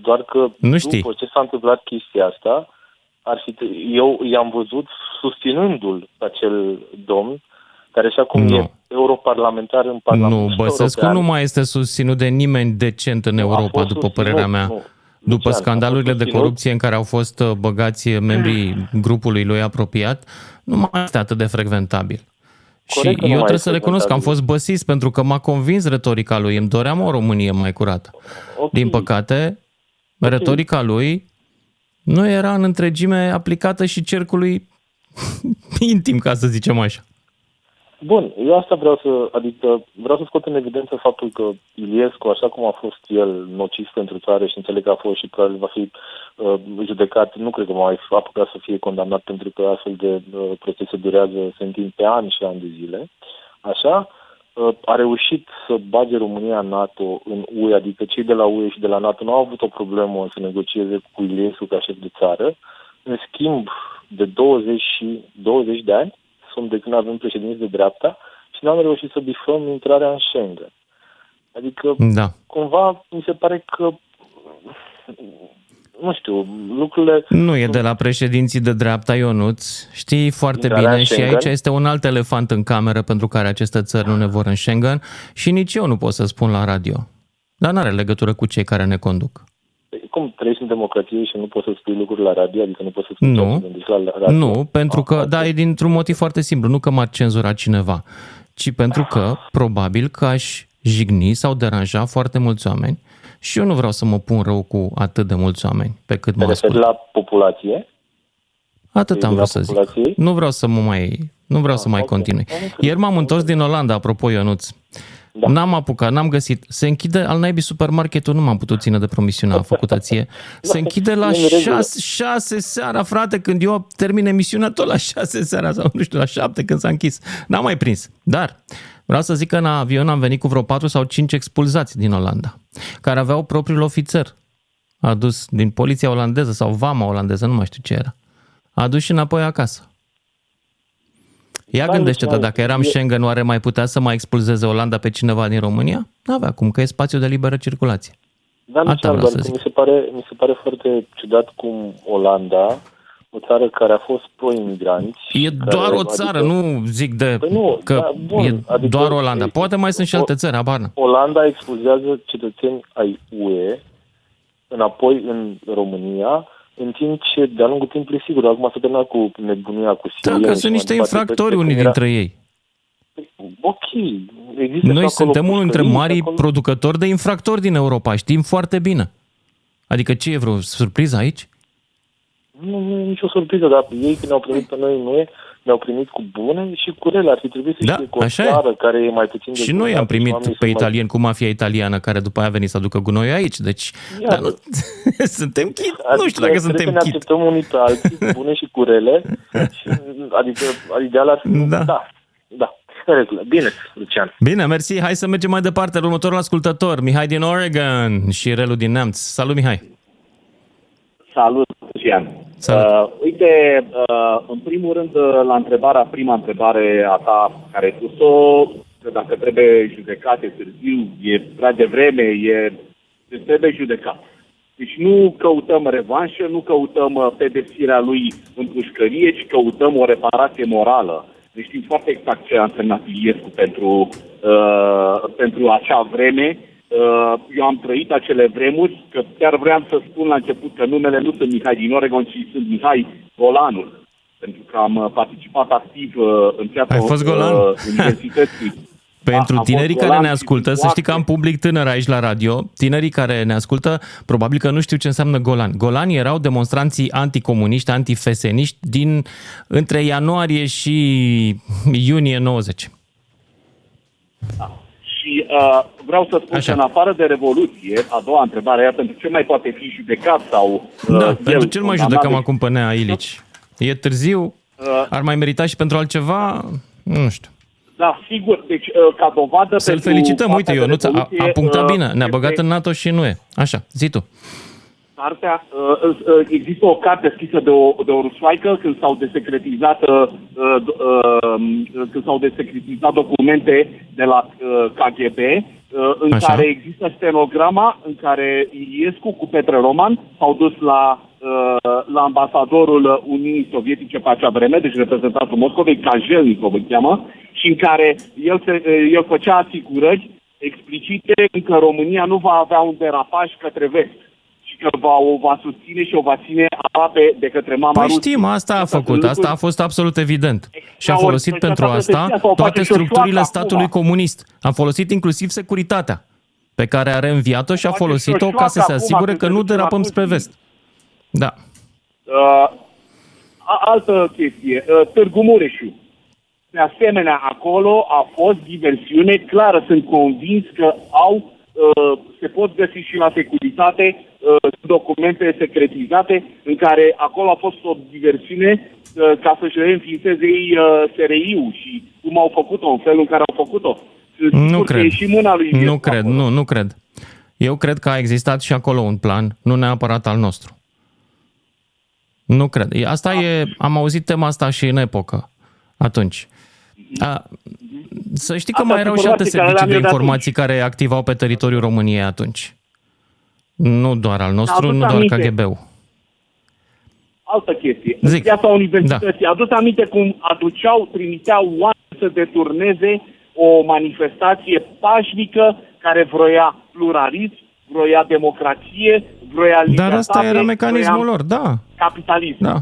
doar că nu știi. după ce s-a întâmplat chestia asta, ar fi, eu i-am văzut susținându-l pe acel domn care și acum nu. e europarlamentar în Parlamentul Nu, Băsescu nu mai este susținut de nimeni decent în Europa, după părerea mea. Nu. După scandalurile de corupție în care au fost uh, băgați membrii grupului lui apropiat, nu mai este atât de frecventabil. Corect și eu trebuie să recunosc că am fost băsis pentru că m-a convins retorica lui. Îmi doream o Românie mai curată. Okay. Din păcate, okay. retorica lui nu era în întregime aplicată și cercului intim, ca să zicem așa. Bun, eu asta vreau să, adică vreau să scot în evidență faptul că Iliescu, așa cum a fost el nociv pentru țară și înțeleg că a fost și probabil va fi uh, judecat, nu cred că mai apucat să fie condamnat pentru că astfel de uh, procese durează, se întind pe ani și ani de zile. Așa, uh, a reușit să bage România în NATO, în UE, adică cei de la UE și de la NATO nu au avut o problemă să negocieze cu Iliescu ca șef de țară. În schimb, de 20 și 20 de ani, sunt de când avem președinți de dreapta și n-am reușit să bifăm intrarea în Schengen. Adică, da. cumva, mi se pare că nu știu, lucrurile... Nu e de la președinții de dreapta, Ionuț. Știi foarte bine și aici este un alt elefant în cameră pentru care aceste țări nu ne vor în Schengen și nici eu nu pot să spun la radio. Dar nu are legătură cu cei care ne conduc. Păi, cum trăiești în democrație și nu poți să spui lucruri la radio, adică nu poți să spui nu, la radio? Nu, pentru că, da, e dintr-un motiv foarte simplu, nu că m-ar cenzura cineva, ci pentru că, probabil că aș jigni sau deranja foarte mulți oameni și eu nu vreau să mă pun rău cu atât de mulți oameni pe cât mă ascult. la populație? Atât am vrut să zic. Nu vreau să mă mai Nu vreau să mai continui. Ieri m-am întors din Olanda, apropo, Ionuț. Da. N-am apucat, n-am găsit. Se închide al naibii supermarketul, nu m-am putut ține de promisiunea făcută ție. Se închide la E în regulă. șase, șase seara, frate, când eu termin emisiunea tot la șase seara sau nu știu, la șapte când s-a închis. N-am mai prins. Dar vreau să zic că în avion am venit cu vreo patru sau cinci expulzați din Olanda, care aveau propriul ofițer adus din poliția olandeză sau vama olandeză, nu mai știu ce era. A adus și înapoi acasă. Ia Da, gândește-te, deci, dacă eram e- Schengen, oare mai putea să mai expulzeze Olanda pe cineva din România? N-avea cum, că e spațiu de liberă circulație. Da, nu Asta știu, vreau doar să că zic. mi se, pare, mi se pare foarte ciudat cum Olanda, o țară care a fost pro-imigranți... E care, doar o țară, nu zic de Păi nu, că da, bun, e adică doar Olanda. e- Poate mai sunt și alte țări, abar n-am. Olanda expulzează cetățeni ai UE înapoi în România, în timp ce de-a lungul timpului, sigur, acum s-a terminat cu nebunia cu Da, sirieni că și sunt mai niște departe, infractori pentru că unii era- dintre ei. Ok, există și Noi acolo suntem unul dintre pușcării, marii acolo- producători de infractori din Europa, știm foarte bine. Adică ce e vreo surpriză aici? Nu, nu e nicio surpriză, dar ei când ne-au primit pe noi în UE, ne-au primit cu bune și cu rele. Ar fi trebuit să Da, știe că o așa e. țară care e mai puțin Și noi dezvoltată am primit oamenii pe sunt mai- italien cu mafia italiană, care după aia a venit să aducă gunoi aici. Deci, Iată. dar nu, suntem chit. Adică nu știu dacă trebuie suntem să ne chit. acceptăm unii pe alții, cu bune și cu rele. Și, adică, ideal ar fi... Da. da. Da, în regulă. Bine, Lucian. Bine, mersi. Hai să mergem mai departe. Următorul ascultător, Mihai din Oregon și Relu din Neamț. Salut, Mihai. Salut, Lucian. Salut. Uh, uite, uh, în primul rând, uh, la întrebarea, prima întrebare a ta care ai pus-o, că dacă trebuie judecat e târziu, e prea devreme, e, se trebuie judecat. Deci nu căutăm revanșă, nu căutăm uh, pedepsirea lui în pușcărie, ci căutăm o reparație morală. Deci știm foarte exact ce a însemnat Iliescu pentru, uh, pentru acea vreme. Uh, eu am trăit acele vremuri, că chiar vreau să spun la început că numele nu sunt Mihai din Oregon, ci sunt Mihai Golanul. Pentru că am uh, participat activ uh, în viața Ai fost golan? uh, universității. Pentru Da, am tinerii fost care golan ne și ascultă, să știi că am public tânăr aici la radio, tinerii care ne ascultă, probabil că nu știu ce înseamnă golan. Golani erau demonstranții anticomuniști, antifeseniști din între ianuarie și iunie 90. Și uh, vreau să spun Așa. că în afară de Revoluție, a doua întrebare era pentru ce mai poate fi judecat sau... Uh, Da, el pentru ce îl mai condamnat judecăm de- acum pe Nea Ilici? E târziu? Uh, Ar mai merita și pentru altceva? Nu știu. Da, sigur. Deci, uh, ca dovadă Să-l pentru felicităm. Uite, partea de Ionuț a, Revoluție, a punctat uh, bine. Ne-a este băgat în NATO și nu e. Așa, zi tu. Partea, uh, uh, există o carte scrisă de o, de o rusoaică când s-au desecretizat, uh, uh, uh, când s-au desecretizat documente de la uh, KGB, uh, în Așa. care există stenograma în care Iliescu cu Petre Roman s-au dus la, uh, la ambasadorul Uniunii Sovietice pe acea vreme, deci reprezentantul Moscovei, Kajelnikov îl cheamă, și în care el, se, uh, el făcea asigurări explicite că România nu va avea un derapaj către vest și că va, o va susține și o va ține aproape de către mama Păi Rusiei. știm, asta a Astea făcut, sunt asta a lucruri- fost absolut evident. Și a Extraordinar. folosit Deci pentru asta se asta știa, sau toate face și o structurile șoacă statului acum. comunist. A folosit inclusiv securitatea pe care a reînviat-o și a Face și o folosit-o ca să șoacă se acum asigure când că se nu duce la derapăm spre Putin. vest. Da. Uh, a- altă chestie, uh, Târgu Mureșu. De asemenea, acolo a fost diversiune clară. Sunt convins că au, uh, se pot găsi și la securitate uh, documente secretizate în care acolo a fost o diversiune uh, ca să-și reînființeze ei uh, SRI-ul și cum au făcut-o, în felul în care au făcut-o. Sunt Nu sigur că cred. e și mâna lui Nu Iliescu cred, acolo. nu, nu cred. Eu cred că a existat și acolo un plan, nu neapărat al nostru. Nu cred. E- Asta e, am auzit tema asta și în epocă, atunci. A, să știi că Asta mai erau sunt și alte informații care servicii le-am de eu de informații care activau pe teritoriul României atunci. Nu doar al nostru, Adus nu doar aminte. KGB-ul. Altă chestie. Zic. În piața universității. Da. Adus aminte cum aduceau, trimiteau oameni să deturneze o manifestație pașnică care vroia pluralism, vroia democrație, vroia libertate. Dar asta era mecanismul vroia lor, da. Capitalism. Da.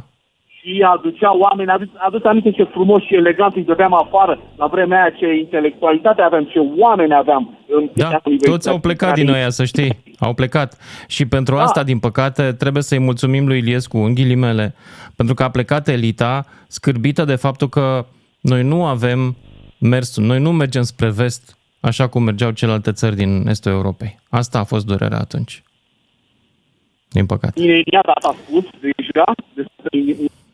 Și aduceau oameni, adus, adus aminte ce frumos și elegant îi dădeam afară. La vremea aia ce intelectualitate aveam, ce oameni aveam în Da, piața universității. toți au plecat din care- aia, să știi. Au plecat. Și pentru Da. asta, din păcate, trebuie să-i mulțumim lui Iliescu, în ghilimele, pentru că a plecat elita scârbită de faptul că Noi nu avem mers, noi nu mergem spre vest așa cum mergeau celelalte țări din estul Europei. Asta a fost durerea atunci. Din păcate. Imediat a spus deja despre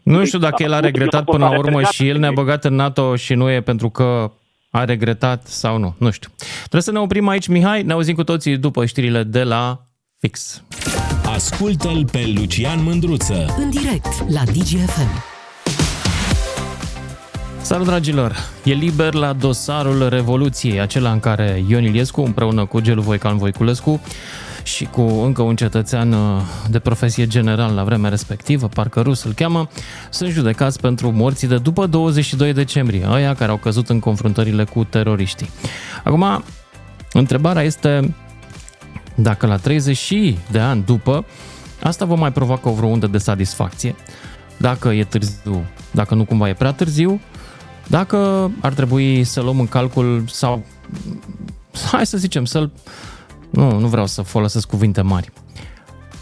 Nu știu dacă el a regretat până la urmă și el ne-a băgat în NATO și nu e pentru că a regretat sau nu. Nu știu. Trebuie să ne oprim aici, Mihai. Ne auzim cu toții după știrile de la Fix. Ascultă-l pe Lucian Mândruță. În direct la DGFM. Salut, dragilor! E liber la dosarul Revoluției, acela în care Ion Iliescu, împreună cu Gelu Voican Voiculescu și cu încă un cetățean uh, de profesie general la vremea respectivă, parcă rus îl cheamă, sunt judecați pentru morții de după 22 decembrie, ăia care au căzut în confruntările cu teroriștii. Acum, întrebarea este dacă la 30 de ani după, asta vă mai provoacă o vreo undă de satisfacție, dacă e târziu, dacă nu cumva e prea târziu, dacă ar trebui să luăm în calcul sau, hai să zicem, să-l, nu, nu vreau să folosesc cuvinte mari,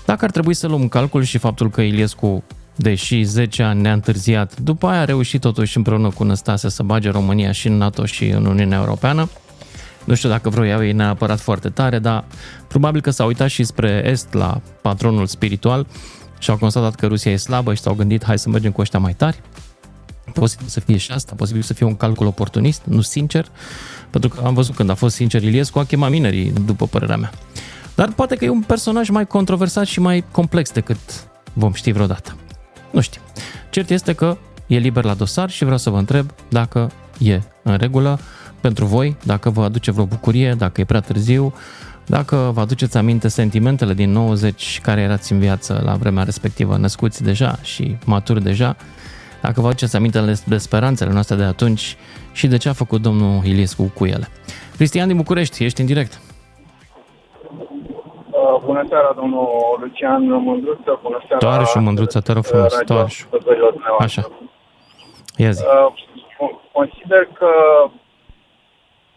dacă ar trebui să luăm în calcul și faptul că Iliescu, deși 10 ani ne-a întârziat, după aia a reușit totuși împreună cu Năstase să bage România și în NATO și în Uniunea Europeană, nu știu dacă vreau ei neapărat foarte tare, dar probabil că s-au uitat și spre Est la patronul spiritual și au constatat că Rusia e slabă și s-au gândit hai să mergem cu ăștia mai tari. Posibil să fie și asta, posibil să fie un calcul oportunist, nu sincer, pentru că am văzut când a fost sincer Iliescu, a chemat minerii, după părerea mea. Dar poate că e un personaj mai controversat și mai complex decât vom ști vreodată. Nu știu. Cert este că e liber la dosar și vreau să vă întreb dacă e în regulă pentru voi, dacă vă aduce vreo bucurie, dacă e prea târziu, dacă vă aduceți aminte sentimentele din 90 care erați în viață la vremea respectivă, născuți deja și maturi deja, dacă vă aduceți aminte de speranțele noastre de atunci și de ce a făcut domnul Iliescu cu ele. Cristian din București, ești în direct. Uh, bună seara, domnul Lucian Mândruță. Bună seara. Toarășul Mândruță, te rog frumos, Toarășul. Așa. Ia zi. Uh, consider că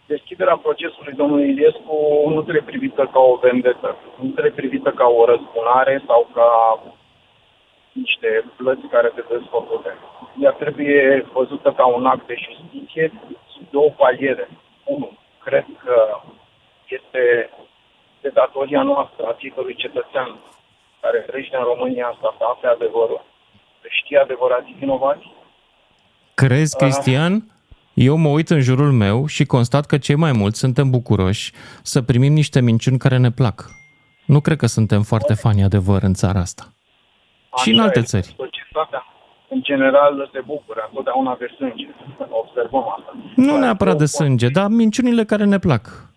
deschiderea procesului domnului Iliescu nu trebuie privită ca o vendetă, nu trebuie privită ca o răzbunare sau ca niște plăți care trebuie făcute. Ea trebuie văzută ca un act de justiție sub două paliere. Unu, cred că este de datoria noastră a fiecărui cetățean care trăiește în România asta să afle adevărul, să știe adevărații vinovați. Crezi, Cristian? Eu mă uit în jurul meu și constat că cei mai mulți suntem bucuroși să primim niște minciuni care ne plac. Nu cred că suntem foarte fani adevăr în țara asta. Așa și în alte țări. Societatea, în general, se bucură întotdeauna de sânge. Observăm asta. Nu neapărat de sânge, dar minciunile care ne plac.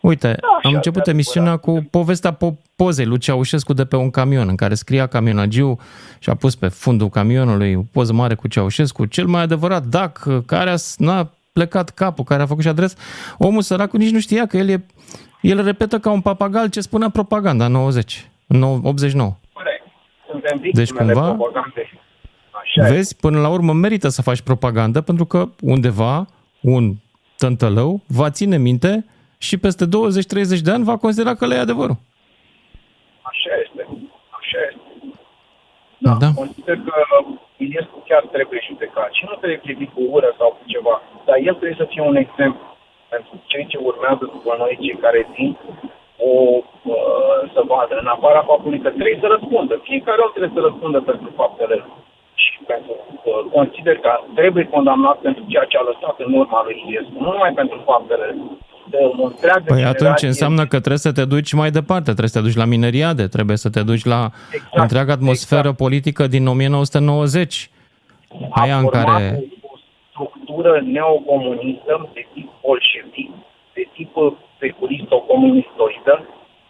Uite, da, am început emisiunea cu povestea po- pozei lui Ceaușescu de pe un camion în care scria camionagiu și a pus pe fundul camionului o poză mare cu Ceaușescu, cel mai adevărat dac care a, n-a plecat capul, care a făcut și adres. Omul săracul nici nu știa că el e, el repetă ca un papagal ce spunea propaganda în 90, în 89. Deci cumva, Așa vezi, până la urmă merită să faci propagandă pentru că undeva un tântălău va ține minte și peste 20-30 de ani va considera că le e adevărul. Așa este. Așa este. Da, da. consider că Iliescu chiar trebuie judecat și nu trebuie privit cu ură sau cu ceva, dar el trebuie să fie un exemplu pentru cei ce urmează după noi, cei care vin, o uh, să vadă, în afara faptului că trebuie să răspundă. Fiecare om trebuie să răspundă pentru faptele și pentru, uh, consider că trebuie condamnat pentru ceea ce a lăsat în urma lui Iliescu, nu numai pentru faptele Păi atunci înseamnă că trebuie să te duci mai departe, trebuie să te duci la mineriade, trebuie să te duci la exact, întreaga atmosferă exact. politică din 1990. Aia în care... o structură neocomunistă de tip bolșevic, de tip securisto-comunistoidă,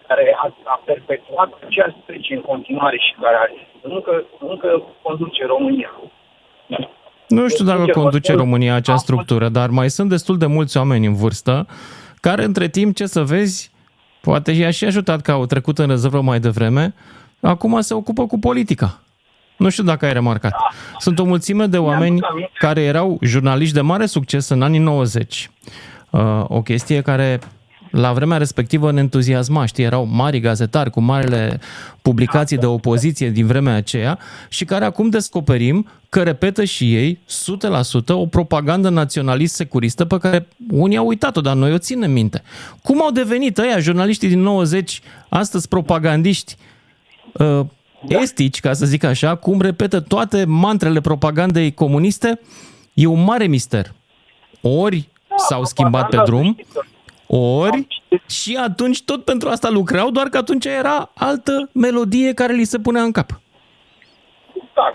care a, a perpetuat acea specie în continuare și care încă, încă conduce România. Nu știu dacă conduce România acea structură, dar mai sunt destul de mulți oameni în vârstă care între timp, ce să vezi, poate i-a și ajutat că au trecut în rezervă mai devreme, acum se ocupă cu politica. Nu știu dacă ai remarcat. Sunt o mulțime de oameni care erau jurnaliști de mare succes în anii 90. Uh, o chestie care la vremea respectivă ne entuziasma, știi, erau mari gazetari cu marele publicații de opoziție din vremea aceea și care acum descoperim că repetă și ei 100% o propagandă naționalist-securistă pe care unii au uitat-o, dar noi o ținem minte. Cum au devenit ăia, jurnaliștii din 90, astăzi propagandiști uh, estici, ca să zic așa, cum repetă toate mantrele propagandei comuniste, e un mare mister. Ori s-au schimbat pe drum, ori și atunci tot pentru asta lucrau, doar că atunci era altă melodie care li se punea în cap. Da.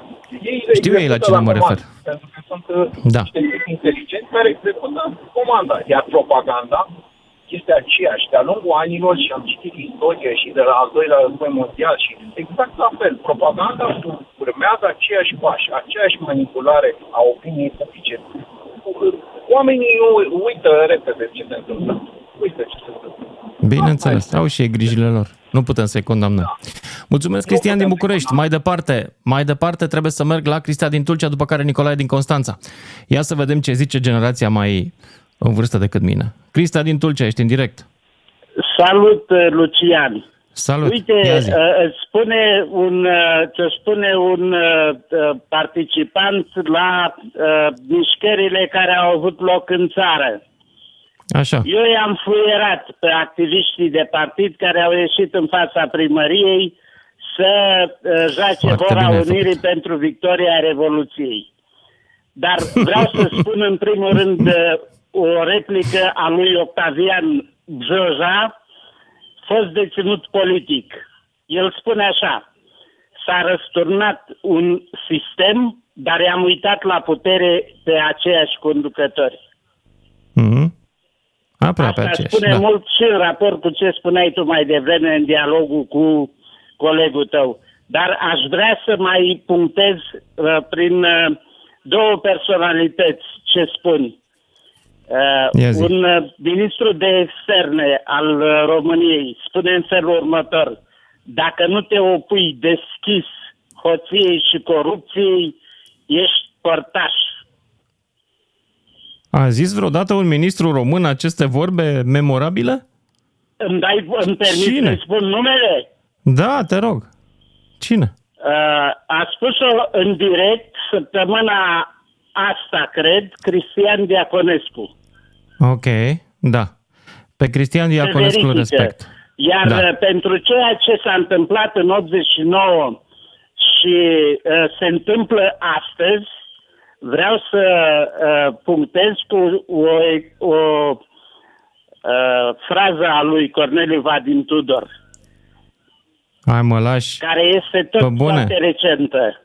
Ei Știu ei la cine mă refer. Pentru că sunt uh, Da. niște tipi inteligenți care execută comanda. Iar propaganda este aceeași. De-a lungul anilor și am citit istorie și de la al doilea război mondial și exact la fel. Propaganda urmează aceeași pași, aceeași manipulare a opiniei publice. Oamenii nu uită repede ce se întâmplă. Uită ce se întâmplă. Bineînțeles, au și ei grijile lor. Nu putem să-i condamnăm. Mulțumesc, Cristian din București. Mai departe, mai departe trebuie să merg la Cristian din Tulcea, după care Nicolae din Constanța. Ia să vedem ce zice generația mai în vârstă decât mine. Cristian din Tulcea, ești în direct. Salut, uh, Lucian. Salut. Uite, Ia zi. uh, îți spune un, uh, ce spune un uh, uh, participant la uh, mișcările care au avut loc în țară. Așa. Eu i-am fluierat pe activiștii de partid care au ieșit în fața primăriei să uh, joace Foarte Hora bine ai Unirii pentru victoria Revoluției. Dar vreau să spun în primul rând uh, o replică a lui Octavian Joja, fost deținut politic. El spune așa, s-a răsturnat un sistem, dar i-am uitat la putere pe aceiași conducători. Mhm. Aproape Asta aceeași. spune Da. mult și în raport cu ce spuneai tu mai devreme în dialogul cu colegul tău. Dar aș vrea să mai punctez uh, prin uh, două personalități ce spun. Uh, Ia zi. un uh, ministru de externe al uh, României spune în felul următor. Dacă nu te opui deschis hoției și corupției, ești părtaș. A zis vreodată un ministru român aceste vorbe memorabile? Îmi, dai, îmi permis Cine? să spun numele? Da, te rog. Cine? Uh, a spus-o în direct săptămâna asta, cred, Cristian Diaconescu. Ok, da. Pe Cristian Diaconescu îl verifică. respect. Iar Da. da. pentru ceea ce s-a întâmplat în 89 și uh, se întâmplă astăzi, vreau să uh, punctez cu o, o uh, frază a lui Corneliu Vadim Tudor, Hai mă lași. care este tot Pe bune. foarte recentă.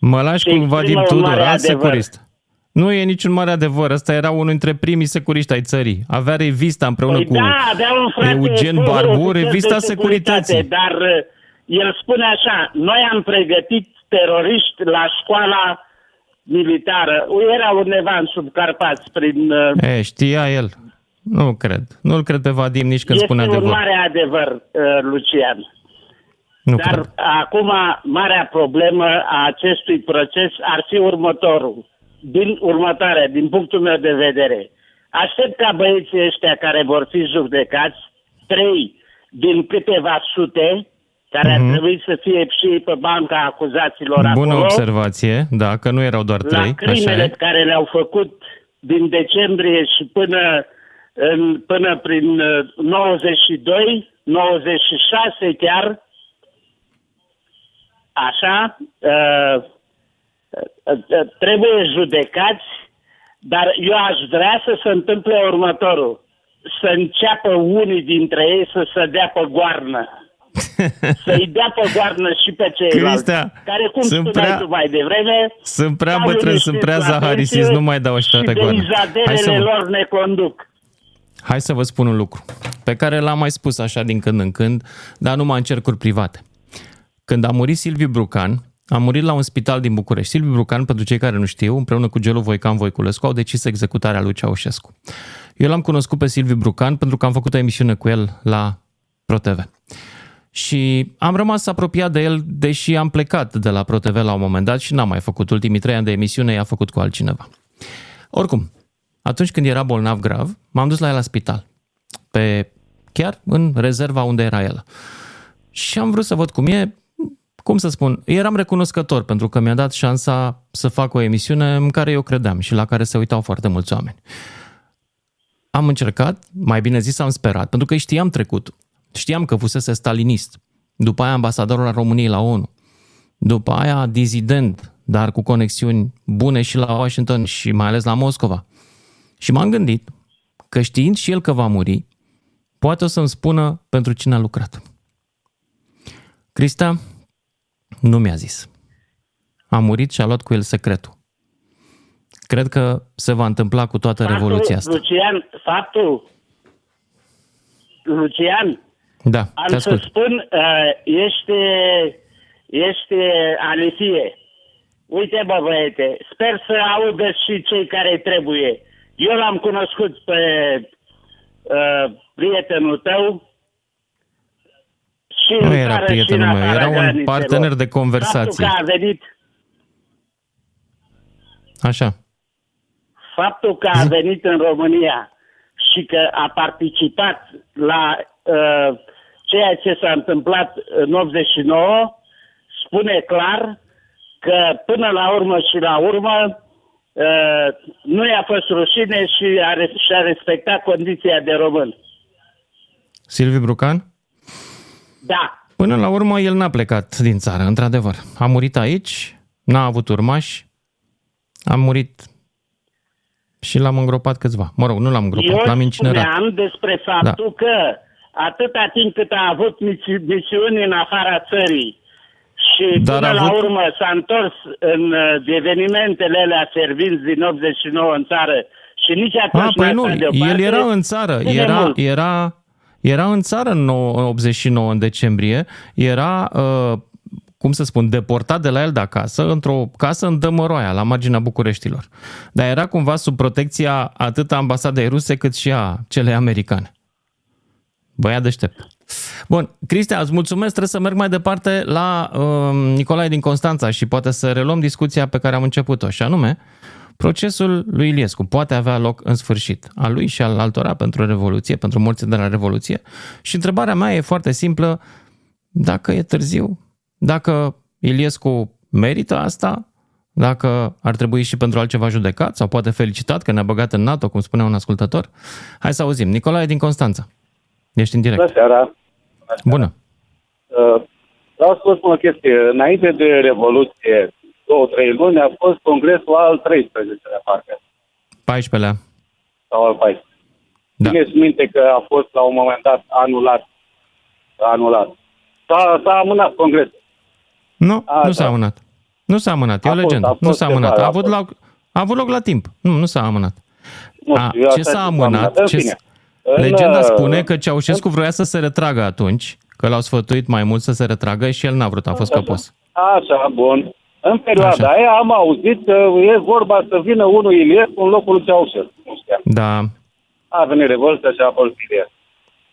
Mă lași Și cu exprimă Vadim un Tudor, mare alt adevăr. securist. Nu e niciun mare adevăr. Ăsta era unul dintre primii securiști ai țării. Avea revista împreună Păi cu da, avea un frate Eugen ofițer Barbu, de revista securitate, Securității. Dar uh, el spune așa, noi am pregătit teroriști la școala militară. Era undeva în subcarpați prin... uh, E, știa el. Nu cred. Nu-l cred pe Vadim nici când este spune un adevăr. mare adevăr, uh, Lucian. Nu Dar cred. acum, marea problemă a acestui proces ar fi următorul. Din următoarea, din punctul meu de vedere. Aștept ca băieții ăștia care vor fi judecați, trei din câteva sute, care Mhm. ar trebui să fie și ei pe banca acuzaților Bună acolo, observație, da, că nu erau doar la trei, așa crimele e. care le-au făcut din decembrie și până, în, până prin uh, 92, 96 chiar, așa, uh, uh, uh, trebuie judecați, dar eu aș vrea să se întâmple următorul. Să înceapă unii dintre ei să se dea pe goarnă. Să-i dea pe goarnă și pe ceilalți. Cristea, care, cum sunt spuneai prea- tu mai devreme, Sunt prea au bătrân, sunt prea liniștit la zaharisis, pensie nu mai dau ăștia și pe goană. Hai să, deizaderele vă, lor ne conduc. hai să vă spun un lucru, pe care l-am mai spus așa din când în când, dar numai în cercuri private. Când a murit Silviu Brucan, a murit la un spital din București. Silviu Brucan, pentru cei care nu știu, împreună cu Gelu Voican Voiculescu, au decis executarea lui Ceaușescu. Eu l-am cunoscut pe Silviu Brucan pentru că am făcut o emisiune cu el la ProTV. Și am rămas apropiat de el, deși am plecat de la ProTV la un moment dat și n-am mai făcut. Ultimii trei ani de emisiune i-a făcut cu altcineva. Oricum, atunci când era bolnav grav, m-am dus la el la spital. Pe chiar în rezerva unde era el. Și am vrut să văd cum e, cum să spun, eram recunoscător pentru că mi-a dat șansa să fac o emisiune în care eu credeam și la care se uitau foarte mulți oameni. Am încercat, mai bine zis am sperat, pentru că știam trecut. Știam că fusese stalinist. După aia ambasadorul al României la ONU. După aia dizident, dar cu conexiuni bune și la Washington și mai ales la Moscova. Și m-am gândit că știind și el că va muri, poate o să-mi spună pentru cine a lucrat. Crista nu mi-a zis. A murit și a luat cu el secretul. Cred că se va întâmpla cu toată Faptul, revoluția asta. Lucian, faptul, Lucian, Da, am te să ascult. spun, uh, este, este alifie. Uite, bă, băiete, sper să audă și cei care trebuie. Eu l-am cunoscut pe uh, prietenul tău și Nu în era țară și în prietenul meu, afara era un granițelor. partener de conversație. Faptul că a venit Așa. faptul că a venit în România și că a participat la uh, ceea ce s-a întâmplat în 89 spune clar că până la urmă și la urmă uh, nu i-a fost rușine și a, res- și-a respectat condiția de român. Silviu Brucan? Da, Până la urmă, el n-a plecat din țară, într-adevăr. A murit aici, n-a avut urmași, a murit și l-am îngropat câțiva. Mă rog, nu l-am îngropat, eu l-am incinerat. spuneam despre faptul da. că atâta timp cât a avut misi- misiuni în afara țării și Dar până a la avut- urmă s-a întors în uh, evenimentele alea servinți din 89 în țară și nici atunci A, păi n-a nu, stat deoparte, el era în țară, cât de era, mult? era, era în țară în nou- în 89, în decembrie, era, uh, cum să spun, deportat de la el de acasă, într-o casă în Dămăroaia, la marginea Bucureștilor. Dar era cumva sub protecția atât a ambasadei ruse cât și a celei americane. Băiat deștept. Bun, Cristia, îți mulțumesc, trebuie să merg mai departe la uh, Nicolae din Constanța și poate să reluăm discuția pe care am început-o, și anume, procesul lui Iliescu poate avea loc în sfârșit, a lui și al altora pentru Revoluție, pentru morții de la Revoluție. Și întrebarea mea e foarte simplă, dacă e târziu, dacă Iliescu merită asta, dacă ar trebui și pentru altceva judecat sau poate felicitat că ne-a băgat în NATO, cum spunea un ascultător. Hai să auzim. Nicolae din Constanța. Ești în direct. Bună seara! Bună. Uh, Vreau să vă spun o chestie. Înainte de Revoluție, două, trei luni, a fost congresul al 13-lea, parcă, 14-lea. sau al 14 Da. Țineți minte că a fost la un moment dat anulat. Anulat. S-a, s-a amânat congresul. Nu, A, nu s-a da. amânat. Nu s-a amânat, e A o fost, legendă. a fost nu s-a ceva, amânat. A a avut, fost. loc, a avut loc la timp. Nu, nu s-a amânat. Nu A, știu, eu ce asta s-a știu, amânat? În Ce, fine. În, legenda uh, spune că Ceaușescu vroia să se retragă atunci, că l-au sfătuit mai mult să se retragă și el n-a vrut, a fost căpos. Așa, bun. În perioada Așa. aia am auzit că e vorba să vină unul Iliescu în locul lui Ceaușescu. Nu știam. Da, A venit revolta și a fost Iliescu.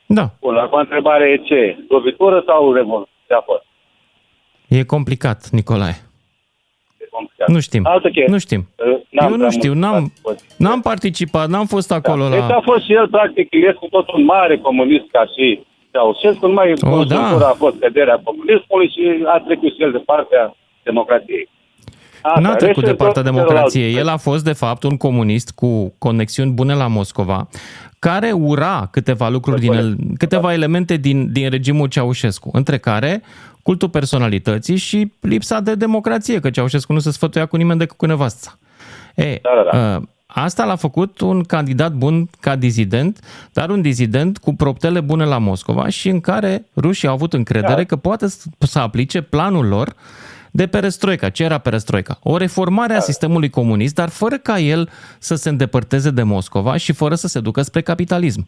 da. Bun, acum întrebarea e ce? Lovitură sau revoltă? Ce a fost? E complicat, Nicolae. E complicat. Nu știm. Altă chestie. Nu știm. Uh, n-am Eu nu prea știu, mult n-am, participat. n-am participat, n-am fost acolo Deci a la... fost și el, practic, Iliescu tot un mare comunist ca și Ceaușescu, numai Oh, conjunctura da. a fost căderea comunismului și a trecut și el de partea democrației. Asta, N-a trecut restul de partea tot democrației. celălalt. El a fost, de fapt, un comunist cu conexiuni bune la Moscova, care ura câteva lucruri din el, câteva elemente din, din regimul Ceaușescu, între care cultul personalității și lipsa de democrație, că Ceaușescu nu se sfătuia cu nimeni decât cu nevasta. E, Da, da, da. uh, Asta l-a făcut un candidat bun ca dizident, dar un dizident cu proptele bune la Moscova și în care rușii au avut încredere Da. că poate s- să aplice planul lor de perestroica. Ce era perestroica? O reformare a sistemului comunist, dar fără ca el să se îndepărteze de Moscova și fără să se ducă spre capitalism.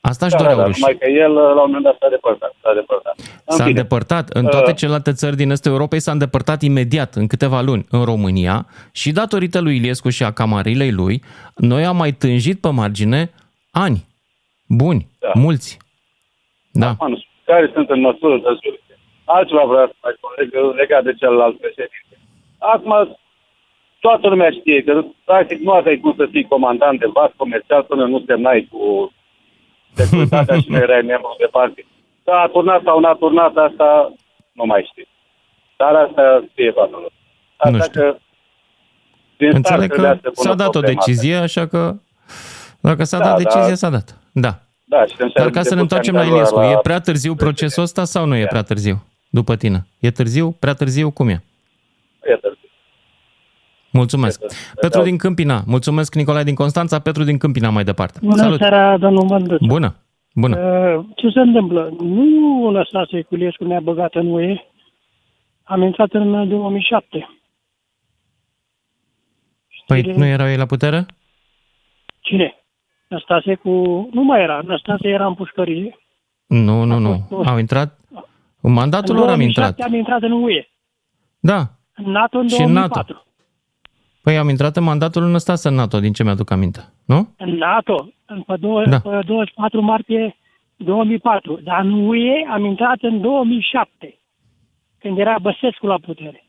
Asta își Da, da, doreau da, rușii. numai că el, la un moment dat, s-a depărtat. S-a depărtat. În S-a fine. îndepărtat. În toate Uh, celelalte țări din Estul Europei s-a îndepărtat imediat, în câteva luni. În România, și datorită lui Iliescu și a camarilei lui, noi am mai tânjit pe margine ani buni, Da. mulți. Da. Acum, nu știu, care sunt în măsură de soluție. Altceva vreau să mai spun leg- legat de celălalt președinte. Acum, toată lumea știe că, practic, nu aveai cum să fii comandant de vas comercial până nu semnai cu securitatea și ne reaniem mai departe. Da, a turnat sau n-a turnat, asta nu mai știu. Dar asta știe toată lumea. Asta Nu știu. că din start Înțeleg trebuia că să pună s-a dat o problema decizie, așa că dacă s-a Da, dat da. decizie, s-a dat. Da. asta. Da, și când Dar ca să ne întoarcem la Iliescu, e prea târziu PSD. procesul ăsta sau nu e prea târziu? După tine. E târziu? Prea târziu? Cum e? E târziu. Mulțumesc. Petru din Câmpina. Mulțumesc, Nicolae din Constanța. Petru din Câmpina mai departe. Bună Salut. seara, domnul Mândruță. Bună. Bună. Uh, Ce se întâmplă? Nu Năstase Culescu ne-a băgat în UE. Am intrat în 2007. Păi nu erau ei la putere? Cine? Năstase cu... Nu mai era. Năstase era în pușcărie. Nu, nu, nu. Au intrat... În mandatul în lor am 2007 intrat. am intrat în UE. Da. În NATO în Și în 2004. NATO. Păi am intrat în mandatul lui Năstase în NATO, din ce mi-aduc aminte. Nu? În NATO, în pe, dou- Da. pe 24 martie 2004. Dar în UE am intrat în 2007, când era Băsescu la putere.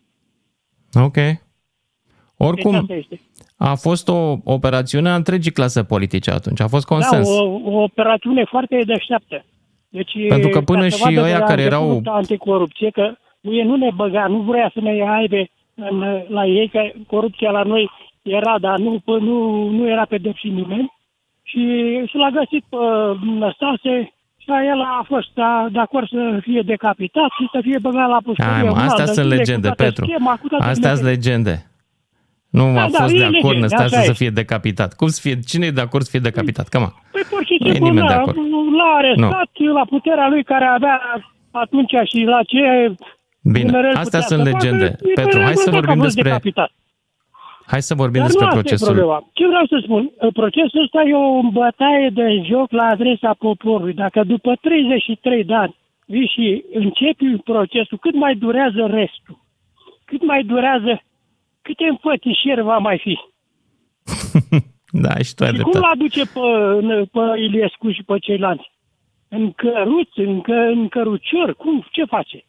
Ok. Deci Oricum, asta este. a fost o operațiune a întregii clase politice atunci. A fost consens. Da, o, o operațiune foarte deșteaptă. Deci, Pentru că până ca să și vadă ăia de la care erau- începutul Anticorupție, că UE nu ne băga, nu vrea să ne aibă în, la ei, că corupția la noi era, dar nu, nu, nu era pedepsit nimeni. Și și l-a găsit pe Năstase și el a fost da, de acord să fie decapitat și să fie băgat la pușcărie. Hai, mă, Un astea alt sunt de zile, legende, cu toată Petru. schema, cu toate Astea sunt legile. legende. Nu Da, a da, fost e de acord legende, Năstase așa să e. fie decapitat. Cum să fie? Cine e de acord să fie decapitat? Cam. Păi pur și Nu e simplu, nimeni de da, acord. l-a arestat la puterea lui care avea atunci și la ce Bine, general astea putea sunt să facă, legende. e Petru, hai să regulă că a vorbim fost despre decapitat. Hai să vorbim Dar despre nu asta e procesul. problema. Ce vreau să spun? Procesul ăsta e o bătaie de joc la adresa poporului. Dacă după 33 de ani vii și începi procesul, cât mai durează restul? Cât mai durează? Câte înfățișeri va mai fi? Da, și tu ai Și cum dreptate. l-aduce pe, pe Iliescu și pe ceilalți? În căruț, în, că, în cărucior? Cum? Ce face?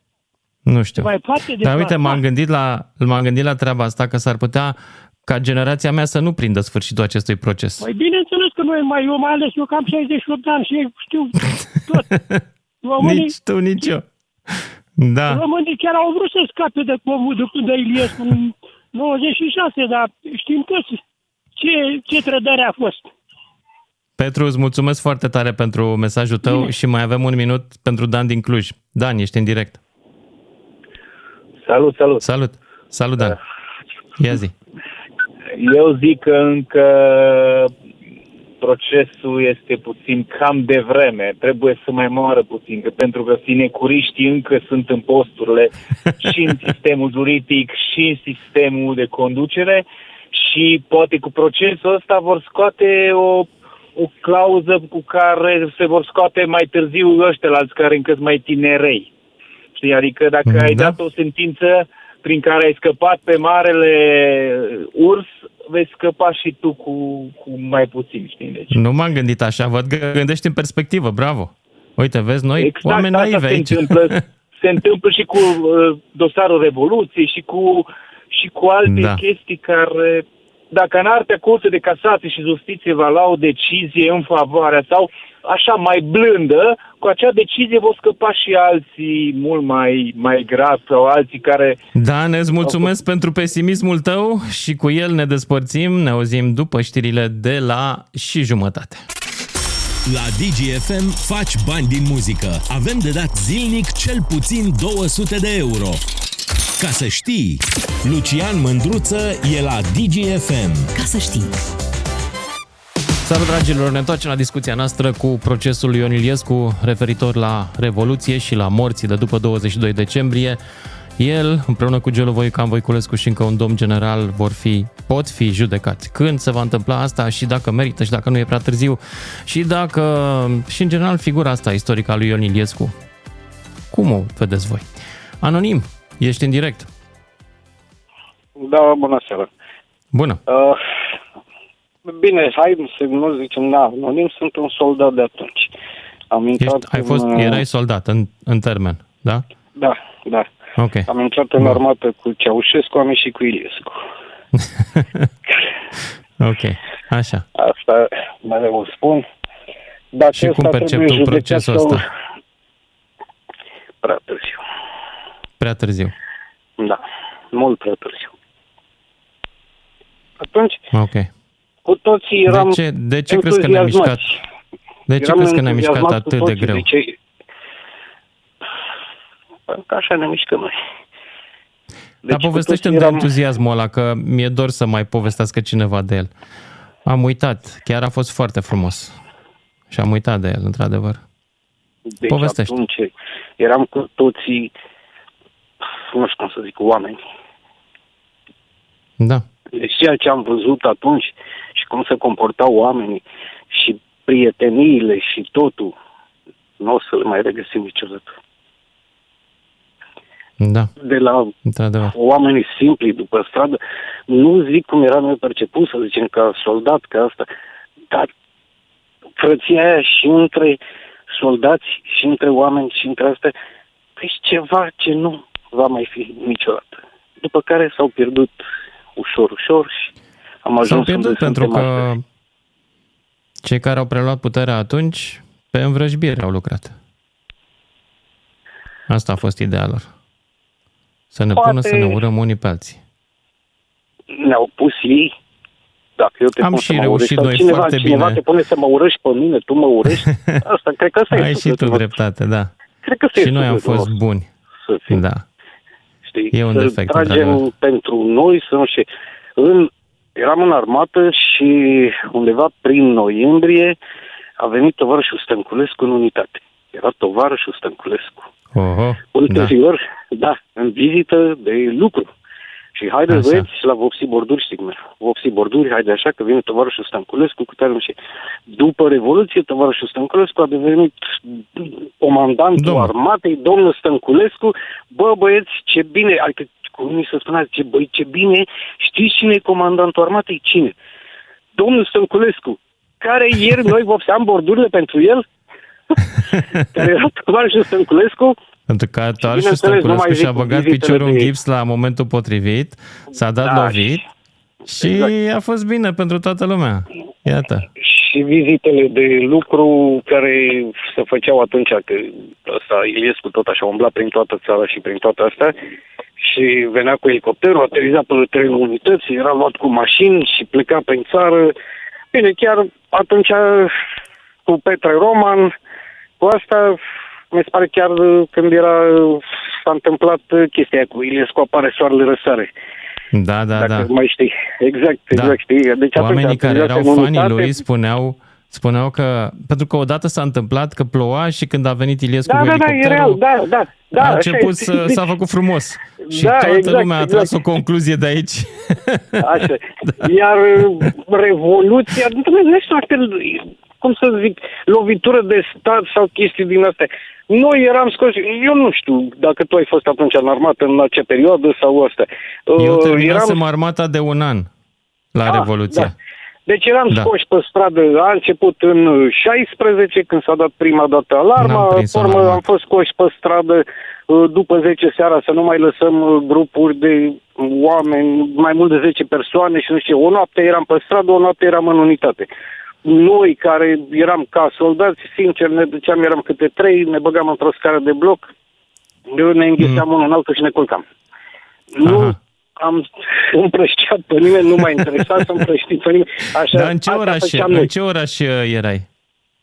Nu știu. Mai poate de Dar uite, plasma? m-am gândit, la, m-am gândit la treaba asta că s-ar putea ca generația mea să nu prindă sfârșitul acestui proces. Păi bineînțeles că noi mai, eu mai ales eu cam 68 de ani și știu tot. Românii, Nici tu, nici eu. Da. românii chiar au vrut să scape de pomul de, de Iliescu în 96, dar știm toți ce, ce trădare a fost. Petru, îți mulțumesc foarte tare pentru mesajul tău și mai avem un minut pentru Dan din Cluj. Dan, ești în direct. Salut, salut. Salut. Salut, Dan. Ia zi. Eu zic că încă procesul este puțin cam de vreme. Trebuie să mai moară puțin, că pentru că sinecuriștii încă sunt în posturile și în sistemul juridic și în sistemul de conducere și poate cu procesul ăsta vor scoate o, o clauză cu care se vor scoate mai târziu ăștia alți care încă sunt mai tinerei. Știi? Adică dacă ai Da. dat o sentință prin care ai scăpat pe marele urs, vei scăpa și tu cu, cu mai puțin, știi? Deci, Nu m-am gândit așa, văd că gândești în perspectivă, bravo. Uite, vezi, noi exact oameni asta naivi se aici. întâmplă, se întâmplă și cu uh, dosarul Revoluției și cu, și cu alte Da. chestii care, dacă în artea curte de casație și justiție va lua o decizie în favoarea sau așa mai blândă, cu acea decizie vor scăpa și alții mult mai, mai grav sau alții care Dan, îți mulțumesc pentru pesimismul tău și cu el ne despărțim, ne auzim după știrile de la și jumătate. La DGFM faci bani din muzică. Avem de dat zilnic cel puțin 200 de euro. Ca să știi, Lucian Mândruță e la DGFM. Ca să știi. Salut, dragilor! Ne întoarcem la discuția noastră cu procesul lui Ion Iliescu referitor la Revoluție și la morțile după 22 decembrie. El, împreună cu Gelu Voican Voiculescu și încă un domn general, vor fi, pot fi judecați. Când se va întâmpla asta și dacă merită și dacă nu e prea târziu și dacă, și în general, figura asta istorică a lui Ion Iliescu. Cum o vedeți voi? Anonim, ești în direct. Da, bună seara. Bună. Uh, bine, hai să nu zicem, da, anonim sunt un soldat de atunci. Am intrat Ești, ai în, fost, uh, erai soldat în, în termen, da? Da, da. Ok. Am intrat în armată cu Ceaușescu, am ieșit cu Iliescu. Ok, așa. Asta mereu o spun. Dacă Și cum ăsta percepi trebuie tu judecat procesul sau- ăsta? Prea târziu. Prea târziu. Da, mult prea târziu. Atunci, Ok. cu toții eram de ce, de ce crezi că ne-a entuziasmați. mișcat? De ce Eram crezi că ne-a mișcat entuziasmați cu atât de toții. greu? ce... Pentru că așa ne mișcăm noi. Dar cu povestește-mi toții de entuziasmul ăla, că mi-e dor să mai povestească cineva de el. Am uitat, chiar a fost foarte frumos. Și am uitat de el, într-adevăr. Deci Povestește. atunci eram cu toții, nu știu cum să zic, oameni. Da. Deci ceea ce am văzut atunci și cum se comportau oamenii și prieteniile și totul, nu o să le mai regăsim niciodată. Da, De la într-adevăr. oamenii simpli după stradă, nu zic cum era noi perceput, să zicem, ca soldat, ca asta, dar frăția aia și între soldați și între oameni și între astea, deci ceva ce nu va mai fi niciodată. După care s-au pierdut ușor, ușor și am ajuns S-au pierdut unde pentru suntem că astăzi. cei care au preluat puterea atunci, pe învrăjbire au lucrat. Asta a fost ideea lor. Să ne Poate- pună să ne urăm unii pe alții. Ne-au pus ei, dacă eu te Am pun și să mă reușit urăști, sau noi cineva, foarte cineva bine. te pune să mă urăști pe mine, tu mă urăști, asta, cred că asta e Ai și tu sufletul nostru. dreptate, da. Cred că asta Și e noi am sufletul fost nostru. buni. Să fim. Da. Știi? E un să defect, tragem într-adevăr. pentru noi, să nu știu. În, eram în armată și undeva prin noiembrie a venit tovarășul Stănculescu în unitate. Era tovarășul Stănculescu. Oho, da. Ulterior, da. da, în vizită de lucru. Și haideți Așa. băieți la Vopsi Borduri, Stigmer. Vopsi Borduri, haide așa că vine tovarășul Stănculescu cu tare și după Revoluție, tovarășul Stănculescu a devenit comandantul Domnul. armatei, domnul Stănculescu. Bă, băieți, ce bine, adică cu unii să spunea, ce, băi, ce bine, știți cine e comandantul armatei? Cine? Domnul Stănculescu, care ieri noi vopseam bordurile pentru el, care era tovarășul Stănculescu, Pentru că Toarșul bineînțeles, nu Stănculescu mai și-a zic băgat vizitele piciorul în de- gips la momentul potrivit, s-a dat Da, lovit și exact. a fost bine pentru toată lumea. Iată. și vizitele de lucru care se făceau atunci, că ăsta Iliescu tot așa umbla prin toată țara și prin toată asta și venea cu elicopterul, ateriza pe terenul unității, era luat cu mașini și pleca prin țară. Bine, chiar atunci cu Petre Roman, cu asta mi se pare chiar când era s-a întâmplat chestia aia cu Iliescu apare soarele răsare. Da, da, dacă da. mai știi. Exact, Da. exact, știi. Deci atunci Oamenii care aterizase erau în fanii unitate. lui spuneau, spuneau că, pentru că odată s-a întâmplat că ploua și când a venit Iliescu Da, cu da, da, e elicopterul, real, da, da. da a așa început este. să, s-a făcut frumos. Și Da, toată exact, lumea a exact. tras o concluzie de aici. Așa. Iar uh, Revoluția, nu știu, așa, cum să zic, lovitură de stat sau chestii din astea. Noi eram scoși, eu nu știu dacă tu ai fost atunci în armată în acea perioadă sau asta. Eu Uh, terminasem armata de un an la Ah, Revoluția. da. Deci eram Da. scoși pe stradă, a început în 16, când s-a dat prima dată alarma, N-am pe prins-o în urmă armată. am fost scoși pe stradă uh, după 10 seara să nu mai lăsăm uh, grupuri de oameni, mai mult de 10 persoane și nu știu, o noapte eram pe stradă, o noapte eram în unitate. Noi care eram ca soldați, sincer, ne duceam, eram câte trei, ne băgam într-o scară de bloc, ne înghețeam mm. unul în altul și ne culcam. Nu am împrăștiat pe nimeni, nu m-a interesat să împrăști pe nimeni. Așa, Dar în ce, asta oraș, făceam noi. în ce oraș uh, erai?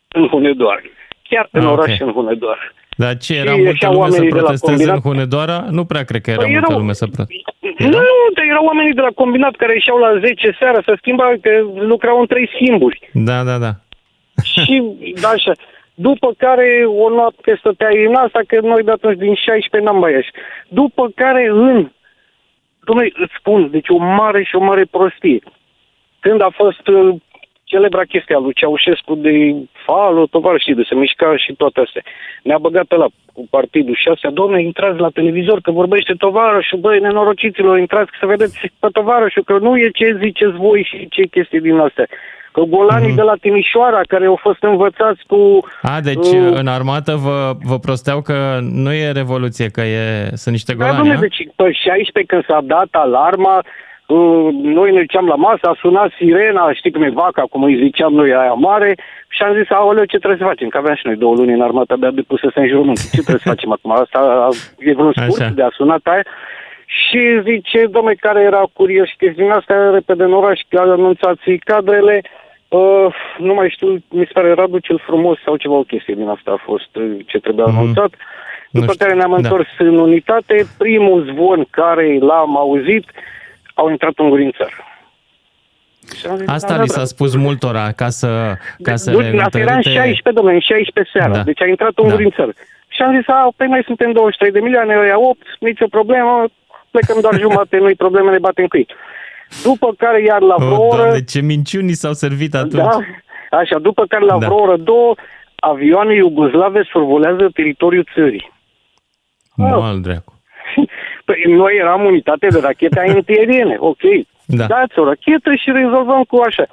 În Hunedoara. Chiar în Ah, ok. oraș în Hunedoara. Dar ce, Și era multă ieșeau lume să oamenii de la protesteze în combinat. Hunedoara? Nu prea cred că era Păi multă erau- lume să protesteze. Nu, nu, dar erau oamenii de la combinat care ieșeau la 10 seara să schimba, că lucrau în trei schimburi. Da, da, da. și da, așa. După care o noapte stăteai în asta, că noi de atunci din 16 n-am mai ieși. După care în... Dom'le, îți spun, deci o mare și o mare prostie. Când a fost uh, celebra chestia lui Ceaușescu de falo, tovarășii de se mișca și toate astea. Ne-a băgat pe la cu partidul și astea, domne, intrați la televizor că vorbește tovarășul, băi, nenorociților, intrați să vedeți pe tovarășul, că nu e ce ziceți voi și ce chestii din astea. Că golanii de la Timișoara, care au fost învățați cu... A, deci uh, în armată vă, vă prosteau că nu e revoluție, că e, sunt niște Da, golani, domne, a? deci pe 16 când s-a dat alarma, Uh, noi ne duceam la masă, a sunat sirena, știi cum e vaca, cum îi ziceam noi aia mare, și am zis, aoleu, ce trebuie să facem? Că aveam și noi două luni în armată, abia depusese în jurământ. Ce trebuie să facem acum? Asta e vreun scurt Așa. de a sunat aia. Și zice, domnule, care era curios și chestiunea asta, repede în oraș, că a anunțat cadrele, uh, nu mai știu, mi se pare Radu cel frumos sau ceva, o chestie din asta a fost uh, ce trebuia Mhm. anunțat. După știu. care ne-am Da. întors în unitate, primul zvon care l-am auzit, au intrat un în țară. Și am zis, Asta da, li da, s-a da. spus multora ca să, ca să Du- le Asta era în întărite... 16, domnule, în 16 seara. Da. Deci a intrat un Da. da. în țară. Și am zis, a, păi noi suntem 23 de milioane, ăia 8, nicio problemă, plecăm doar jumate, nu-i probleme, ne batem cu ei. După care iar la vreo Oh, oră, Doamne, ce minciuni s-au servit atunci. da, așa, după care la Da. vreo oră, două, avioane iugoslave survolează teritoriul țării. Mal dracu. Păi noi eram unitate de rachete antiaeriene, ok. Da. Dați o rachetă și rezolvăm cu așa.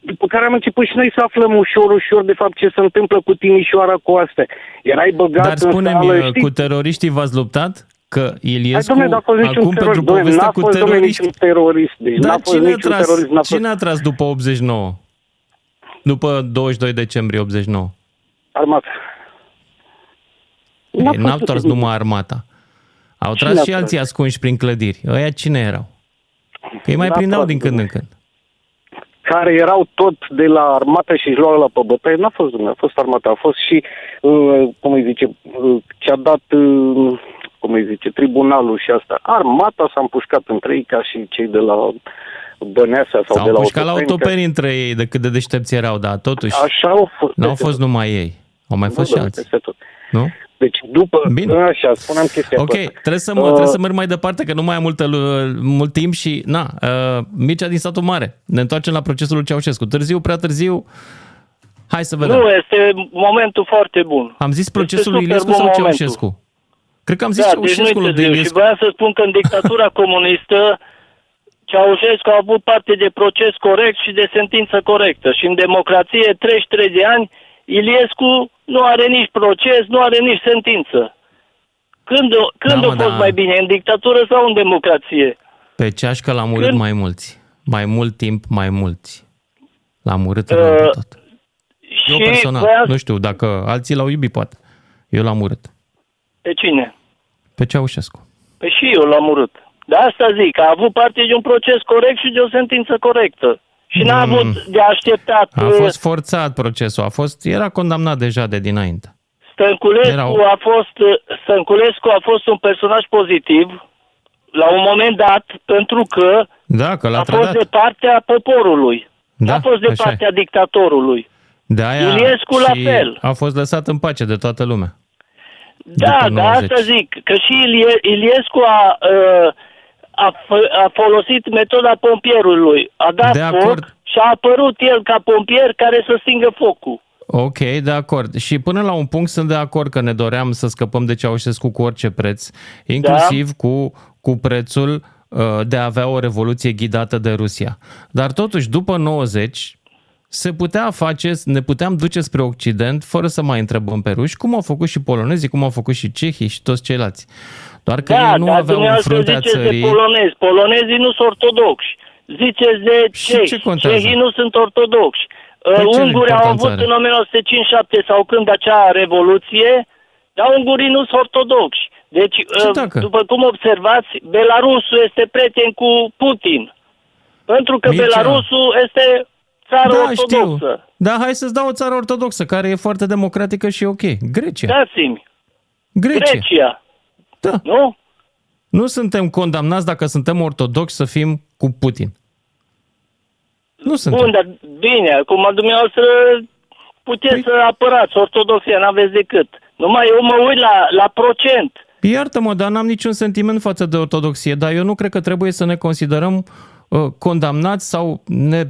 După care am început și noi să aflăm ușor, ușor, de fapt, ce se întâmplă cu Timișoara cu astea. Erai băgat Dar în spune-mi, sală, cu teroriștii v-ați luptat? Că Hai, Iliescu, dom'le, n-a fost niciun acum terorist, pentru dom'le, povestea n-a cu fost, dom'le, teroriști... niciun terorist. Deci n-a Dar fost cine a, niciun tras, terorist, n-a fost. cine a tras după 89? După 22 decembrie 89? Armata. N-a Ei, n-au fost tras nimic. numai armata. Au Cine tras a și tras? alții ascunși prin clădiri. Ăia cine erau? Că îi mai N-a prindeau tras, din când în dom'le. când. care erau tot de la armată și își luau la pe bătaie, n-a fost dumneavoastră, a fost armata, a fost și, uh, cum îi zice, uh, ce-a dat, uh, cum îi zice, tribunalul și asta. Armata s-a împușcat între ei ca și cei de la Băneasa sau S-au de la pușcat la Otopeni, că- autopeni între ei de cât de deștepți erau, dar totuși Așa au fost. n-au peste fost tot. numai ei. Au mai Nu, fost și domnule, alții. peste tot. Nu? Deci după, Bine. așa, spuneam chestia Ok, asta. trebuie să, mă, Uh, trebuie să merg mai departe, că nu mai am multă, lu- mult timp și, na, uh, Mircea din satul mare. Ne întoarcem la procesul lui Ceaușescu. Târziu, prea târziu, hai să vedem. Nu, este momentul foarte bun. Am zis procesul lui super Iliescu bun sau momentul. Ceaușescu? Cred că am zis da, deci Ceaușescu nu lui de târziu. Și Iliescu. voiam să spun că în dictatura comunistă Ceaușescu a avut parte de proces corect și de sentință corectă. Și în democrație, 33 de ani, Iliescu nu are nici proces, nu are nici sentință. Când, când Da, a mă, fost da. mai bine, în dictatură sau în democrație? Pe ceașcă l-am urât Când- mai mulți. Mai mult timp, mai mulți. L-am urât Uh, rău de tot. Eu și personal, voiam- nu știu, dacă alții l-au iubit, poate. Eu l-am urât. Pe cine? Pe Ceaușescu. Păi și eu l-am urât. De asta zic, a avut parte de un proces corect și de o sentință corectă. Și n-a Mm. avut de așteptat. A uh, fost forțat procesul, a fost, era condamnat deja de dinainte. Stănculescu, Erau- a fost, Stănculescu a fost un personaj pozitiv la un moment dat pentru că Da, că l-a a fost trădat. de partea poporului. Da, a fost de așa e. partea dictatorului. De aia Iliescu la și fel. a fost lăsat în pace de toată lumea. Da, După dar 90. asta zic, că și Ilie, Iliescu a, uh, a, f- a folosit metoda pompierului. A dat De foc acord. și a apărut el ca pompier care să stingă focul. Ok, de acord. Și până la un punct sunt de acord că ne doream să scăpăm de Ceaușescu cu orice preț, inclusiv Da. cu, cu prețul uh, de a avea o revoluție ghidată de Rusia. Dar totuși, după 90, se putea face, ne puteam duce spre Occident fără să mai întrebăm pe ruși, cum au făcut și polonezii, cum au făcut și cehii și toți ceilalți. Doar că da, ei nu dar aveau în dumneavoastră fruntea ziceți țării... de polonezi. Polonezii nu sunt ortodoxi. Ziceți de cehi. ce contează? Cehii nu sunt ortodoxi. Păi Uh, ce Ungurii au importanță avut are? în 1957 sau când acea revoluție, dar ungurii nu sunt ortodoxi. Deci, uh, după cum observați, Belarusul este prieten cu Putin. Pentru că Mircea. Belarusul este țară da, ortodoxă. știu. Da, hai să-ți dau o țară ortodoxă, care e foarte democratică și ok. Grecia. Dați-mi. Grecia. Grecia. Da. Nu? Nu suntem condamnați dacă suntem ortodoxi să fim cu Putin. Nu suntem. Bun, dar bine, acum dumneavoastră puteți Păi- să apărați ortodoxia, n-aveți decât. Numai eu mă uit la, la procent. Iartă-mă, dar n-am niciun sentiment față de ortodoxie, dar eu nu cred că trebuie să ne considerăm uh, condamnați sau ne,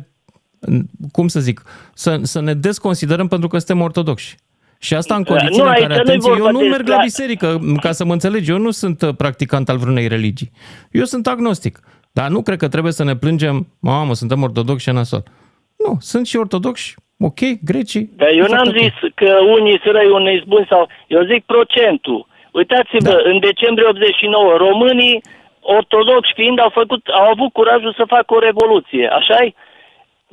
cum să zic, să, să ne desconsiderăm pentru că suntem ortodoxi. Și asta în Da, condițiile nu, în aici care, nu-i atenție, eu vorba nu de merg la scla- biserică, ca să mă înțelegi, eu nu sunt uh, practicant al vreunei religii. Eu sunt agnostic. Dar nu cred că trebuie să ne plângem, mamă, suntem ortodoxi și e nasol. Nu, sunt și ortodoxi, ok, grecii. Dar eu e n-am foarte ok. zis că unii sunt răi, unii sunt buni sau... Eu zic procentul. Uitați-vă, Da. în decembrie 89, românii ortodoxi fiind, au, făcut, au avut curajul să facă o revoluție, așa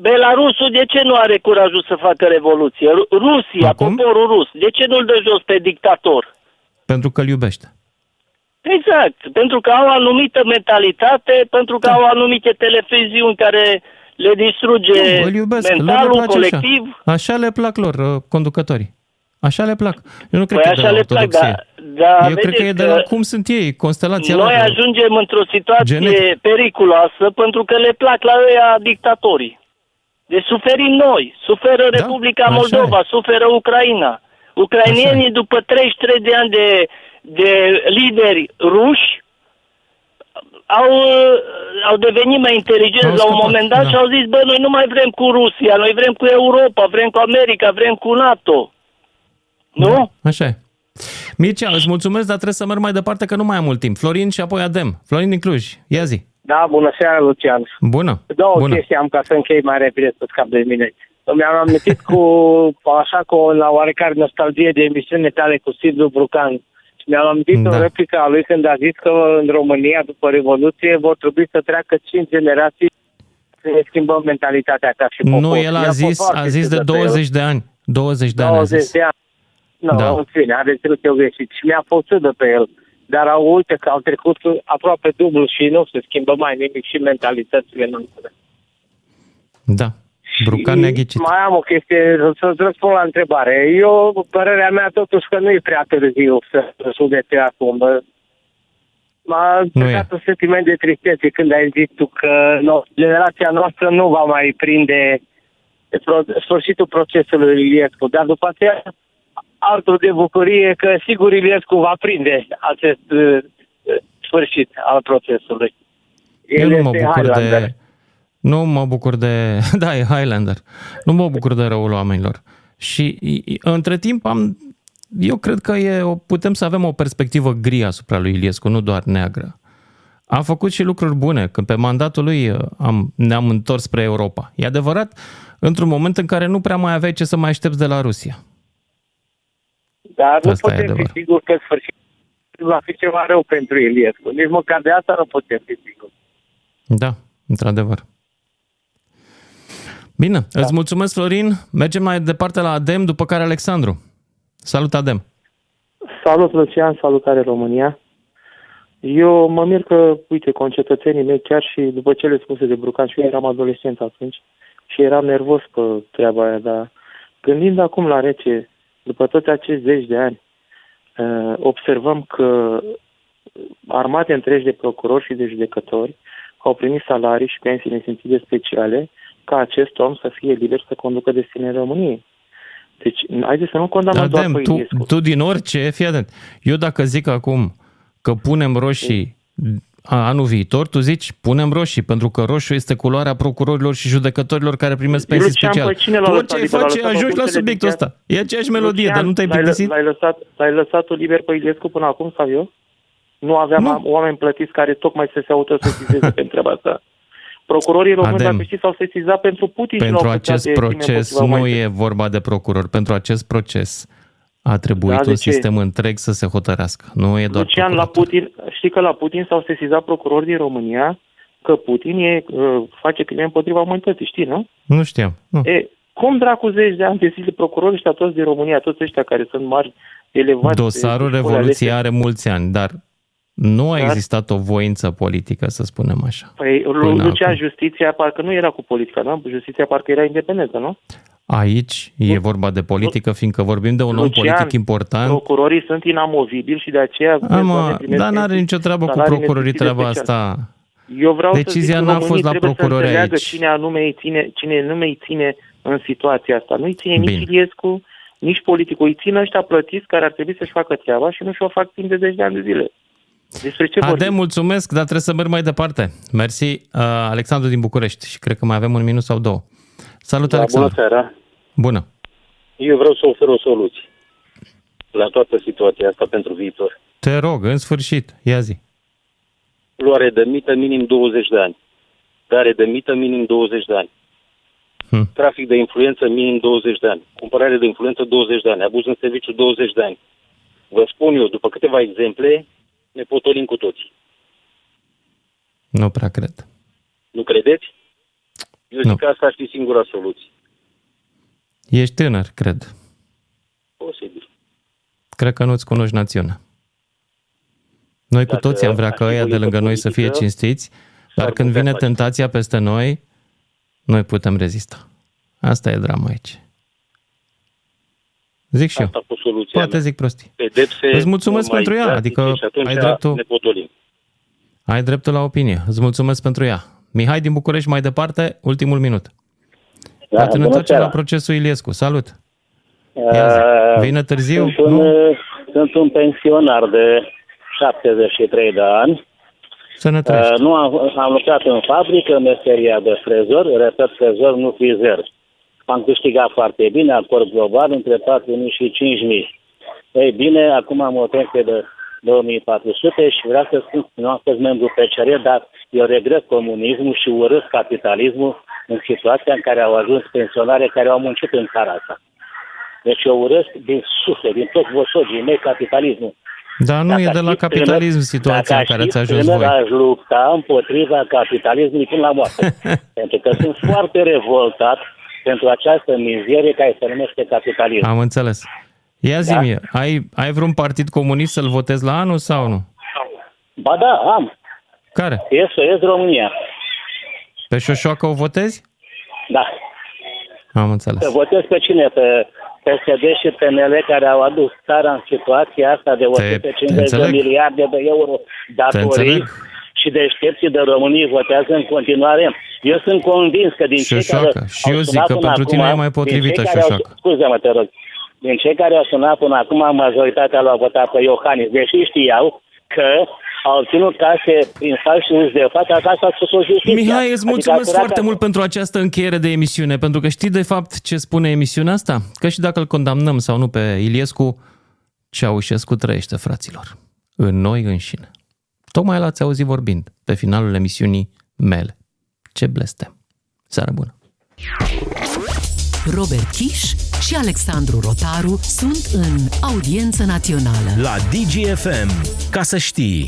Belarusul de ce nu are curajul să facă revoluție? Ru- Rusia, Acum? poporul rus, de ce nu-l dă jos pe dictator? Pentru că îl iubește. Exact, pentru că au o anumită mentalitate, pentru că au anumite televiziuni care le distruge Nu, îl iubesc, lor le mentalul place colectiv. Așa. așa le plac lor, uh, conducătorii. Așa le plac. Eu nu cred Păi că e de așa la le plac, ortodoxie. dar, dar Eu cred că e vedeți de la cum sunt ei, constelația noi lor. ajungem într-o situație Genetic. periculoasă pentru că le plac la ăia dictatorii. Deci suferim noi, suferă Republica așa Moldova, suferă Ucraina. Ucrainienii după 33 de ani de, de lideri ruși au, au devenit mai inteligenți Au la un scăpat, moment dat da. și au zis, bă, noi nu mai vrem cu Rusia, noi vrem cu Europa, vrem cu America, vrem cu NATO. Nu? Așa e. Mircea, îți mulțumesc, dar trebuie să merg mai departe că nu mai am mult timp. Florin și apoi Adem. Florin din Cluj, ia zi. Da, bună seara, Lucian. Bună. Două Bună. chestii am ca să închei mai repede să scap de mine. Mi-am amintit cu, așa cu o, la oarecare nostalgie de emisiune tale cu Silviu Brucan. Și mi-am amintit da. o replică a lui când a zis că în România, după Revoluție, vor trebui să treacă cinci generații să ne schimbăm mentalitatea ca și popor. Nu, el a Mi-a fost zis, foarte a zis de ciudată. 20 de ani. 20 de ani a 20 zis. de ani. Nu, Da. da. în fine, are trecut eu greșit. Și mi-a fost ciudă pe el. Dar au uite că au trecut aproape dublu și nu se schimbă mai nimic și mentalitățile noastre. Da. Brucan ne-a ghicit. Mai am o chestie, să-ți răspund la întrebare. Eu, părerea mea, totuși că nu e prea târziu să judece acum. Bă. M-a Nu e. trecut un sentiment de tristețe când ai zis tu că no, generația noastră nu va mai prinde pro, sfârșitul procesului Iliescu. Dar după aceea, altul de bucurie că sigur Iliescu va prinde acest uh, sfârșit al procesului. Eu El nu mă este bucur Highlander. de... Nu mă bucur de... Da, e Highlander. Nu mă bucur de răul oamenilor. Și i- i- între timp am... Eu cred că e o, putem să avem o perspectivă gri asupra lui Iliescu, nu doar neagră. A făcut și lucruri bune. Când pe mandatul lui uh, am, ne-am întors spre Europa. E adevărat, într-un moment în care nu prea mai aveai ce să mai aștepți de la Rusia. Dar nu Asta e putem fi adevărat. siguri că sfârșitul va fi ceva rău pentru Iliescu. Nici măcar de asta nu putem fi siguri. Da, într-adevăr. Bine, da. îți mulțumesc, Florin. Mergem mai departe la Adem, după care Alexandru. Salut, Adem. Salut, Lucian, salutare România. Eu mă mir că, uite, concetățenii mei, chiar și după cele spuse de Brucan, și eu eram adolescent atunci și eram nervos pe treaba aia, dar gândind acum la rece, după toți acești zeci de ani, uh, observăm că armate întregi de procurori și de judecători au primit salarii și pensii nesimțite speciale ca acest om să fie liber să conducă destinele României. Deci, haideți să nu condamnăm doar Adem, pe tu, Iliescu. tu din orice, fii atent. Eu dacă zic acum că punem roșii a, anul viitor, tu zici punem roșii, pentru că roșu este culoarea procurorilor și judecătorilor care primesc pensii Lucian, speciale. pe cine l-a Tu lăsat orice ai liber? L-a face, lăsat pe ajungi la punctele subiectul de ăsta. E aceeași melodie, Lucian, dar nu te-ai l-ai lă- plictisit? L-ai lăsat, l-ai lăsat liber pe Iliescu până acum sau eu? Nu aveam nu. oameni plătiți care tocmai să se autosesizeze pentru treaba asta. Procurorii români, Adem. dacă știți, s-au sesizat pentru Putin și Pentru l-au putea acest de crime proces împotriva nu umanității. e vorba de procuror. Pentru acest proces a trebuit Da, de un ce? sistem întreg să se hotărească. Nu e doar Lucian, la Putin, știi că la Putin s-au sesizat procurori din România că Putin e, uh, face crime împotriva umanității, știi, nu? Nu știam. Nu. E, cum dracu zeci de ani de zile procurorii ăștia toți din România, toți ăștia care sunt mari, elevați... Dosarul de școli Revoluției alese, are mulți ani, dar nu a Dar- existat o voință politică, să spunem așa. Păi, Lu- Până Lucian, acum. justiția parcă nu era cu politica, nu? Justiția parcă era independentă, nu? Aici e vorba de politică, fiindcă vorbim de un om Lucian, politic important. Procurorii sunt inamovibili și de aceea... A, doamne, mă, primesc dar n-are nicio treabă cu salarii procurorii nesimțite treaba speciale. asta. Eu vreau Decizia să zic, n-a românii fost la trebuie procurori să înțeleagă aici. Cine, anume îi ține, cine nu îi ține în situația asta. Nu îi ține nici Bine. Iliescu, nici politicul. Îi țin ăștia plătiți care ar trebui să-și facă treaba și nu și-o fac timp de zeci de ani de zile. Despre ce vorbim? Adem, mulțumesc, dar trebuie să merg mai departe. Mersi, uh, Alexandru din București și cred că mai avem un minut sau două. Salut, Da, Alexandru. bună seara. Bună. Eu vreau să ofer o soluție la toată situația asta pentru viitor. Te rog, în sfârșit, ia zi. Luare de mită minim 20 de ani. Dare de mită minim 20 de ani. Hm. Trafic de influență minim 20 de ani. Cumpărare de influență 20 de ani. Abuz în serviciu 20 de ani. Vă spun eu, după câteva exemple, ne potolim cu toții. Nu prea cred. Nu credeți? Eu zic Nu. că asta ar fi singura soluție. Ești tânăr, cred. Posibil. Cred că nu-ți cunoști națiunea. Noi cu Dacă toții am vrea ca ăia de lângă noi să fie politică, cinstiți, dar s-ar când putea vine face. tentația peste noi, noi putem rezista. Asta e drama aici. Zic și eu. Asta cu soluția Poate mea. zic prostii. Pedepse Îți mulțumesc mai pentru ea, drastice adică și atunci ai dreptul- ne potolim. Ai dreptul la opinie. Îți mulțumesc pentru ea. Mihai din București, mai departe, ultimul minut. Da, Poate ne bună întoarcem seara. la procesul Iliescu. Salut! Ia zi. Uh, Vină târziu? Sunt un, sunt un pensionar de 73 de ani. Sănătoși. Uh, nu am, am lucrat în fabrică, în meseria de frezor, repet, frezor, nu frizer. Am câștigat foarte bine, acord global, între 4.000 și 5.000. Ei bine, acum am o pensie de 2400 și vreau să spun, nu am fost membru PCR, dar eu regret comunismul și urăsc capitalismul în situația în care au ajuns pensionare care au muncit în țara asta. Deci eu urăsc din suflet, din toți vosogii mei capitalismul. Dar nu Dacă e de aș la fi capitalism tânăr- situația în dacă care aș ți-a fi ajuns tânăr, voi. aș lupta împotriva capitalismului până la moarte. pentru că sunt foarte revoltat pentru această mizerie care se numește capitalism. Am înțeles. Ia zi mie, ai, ai vreun partid comunist să-l votezi la anul sau nu? Ba da, am. Care? SOS România. Pe Șoșoacă o votezi? Da. Am înțeles. Să votez pe cine? Pe PSD și PNL care au adus țara în situația asta de 150 de înțeleg. miliarde de euro Te datorii înțeleg. și deștepții de România votează în continuare. Eu sunt convins că din cei care Șoșoacă. Și au eu zic sunat că până pentru tine acum, e mai din potrivită cei care au- Șoșoacă. Scuze-mă, te rog. Din cei care au sunat până acum, majoritatea l-au votat pe Iohannis, deși știau că au obținut case prin falși uz de fapt, așa s-a spus o justiție. Mihai, îți Adică mulțumesc apărarea- foarte mult pentru această încheiere de emisiune, pentru că știi de fapt ce spune emisiunea asta? Că și dacă îl condamnăm sau nu pe Iliescu, Ceaușescu trăiește, fraților. În noi înșine. Tocmai l-ați auzit vorbind pe finalul emisiunii mele. Ce blestem. Seară bună! Robert Kiș și Alexandru Rotaru sunt în audiență națională. La DGFM. Ca să știi.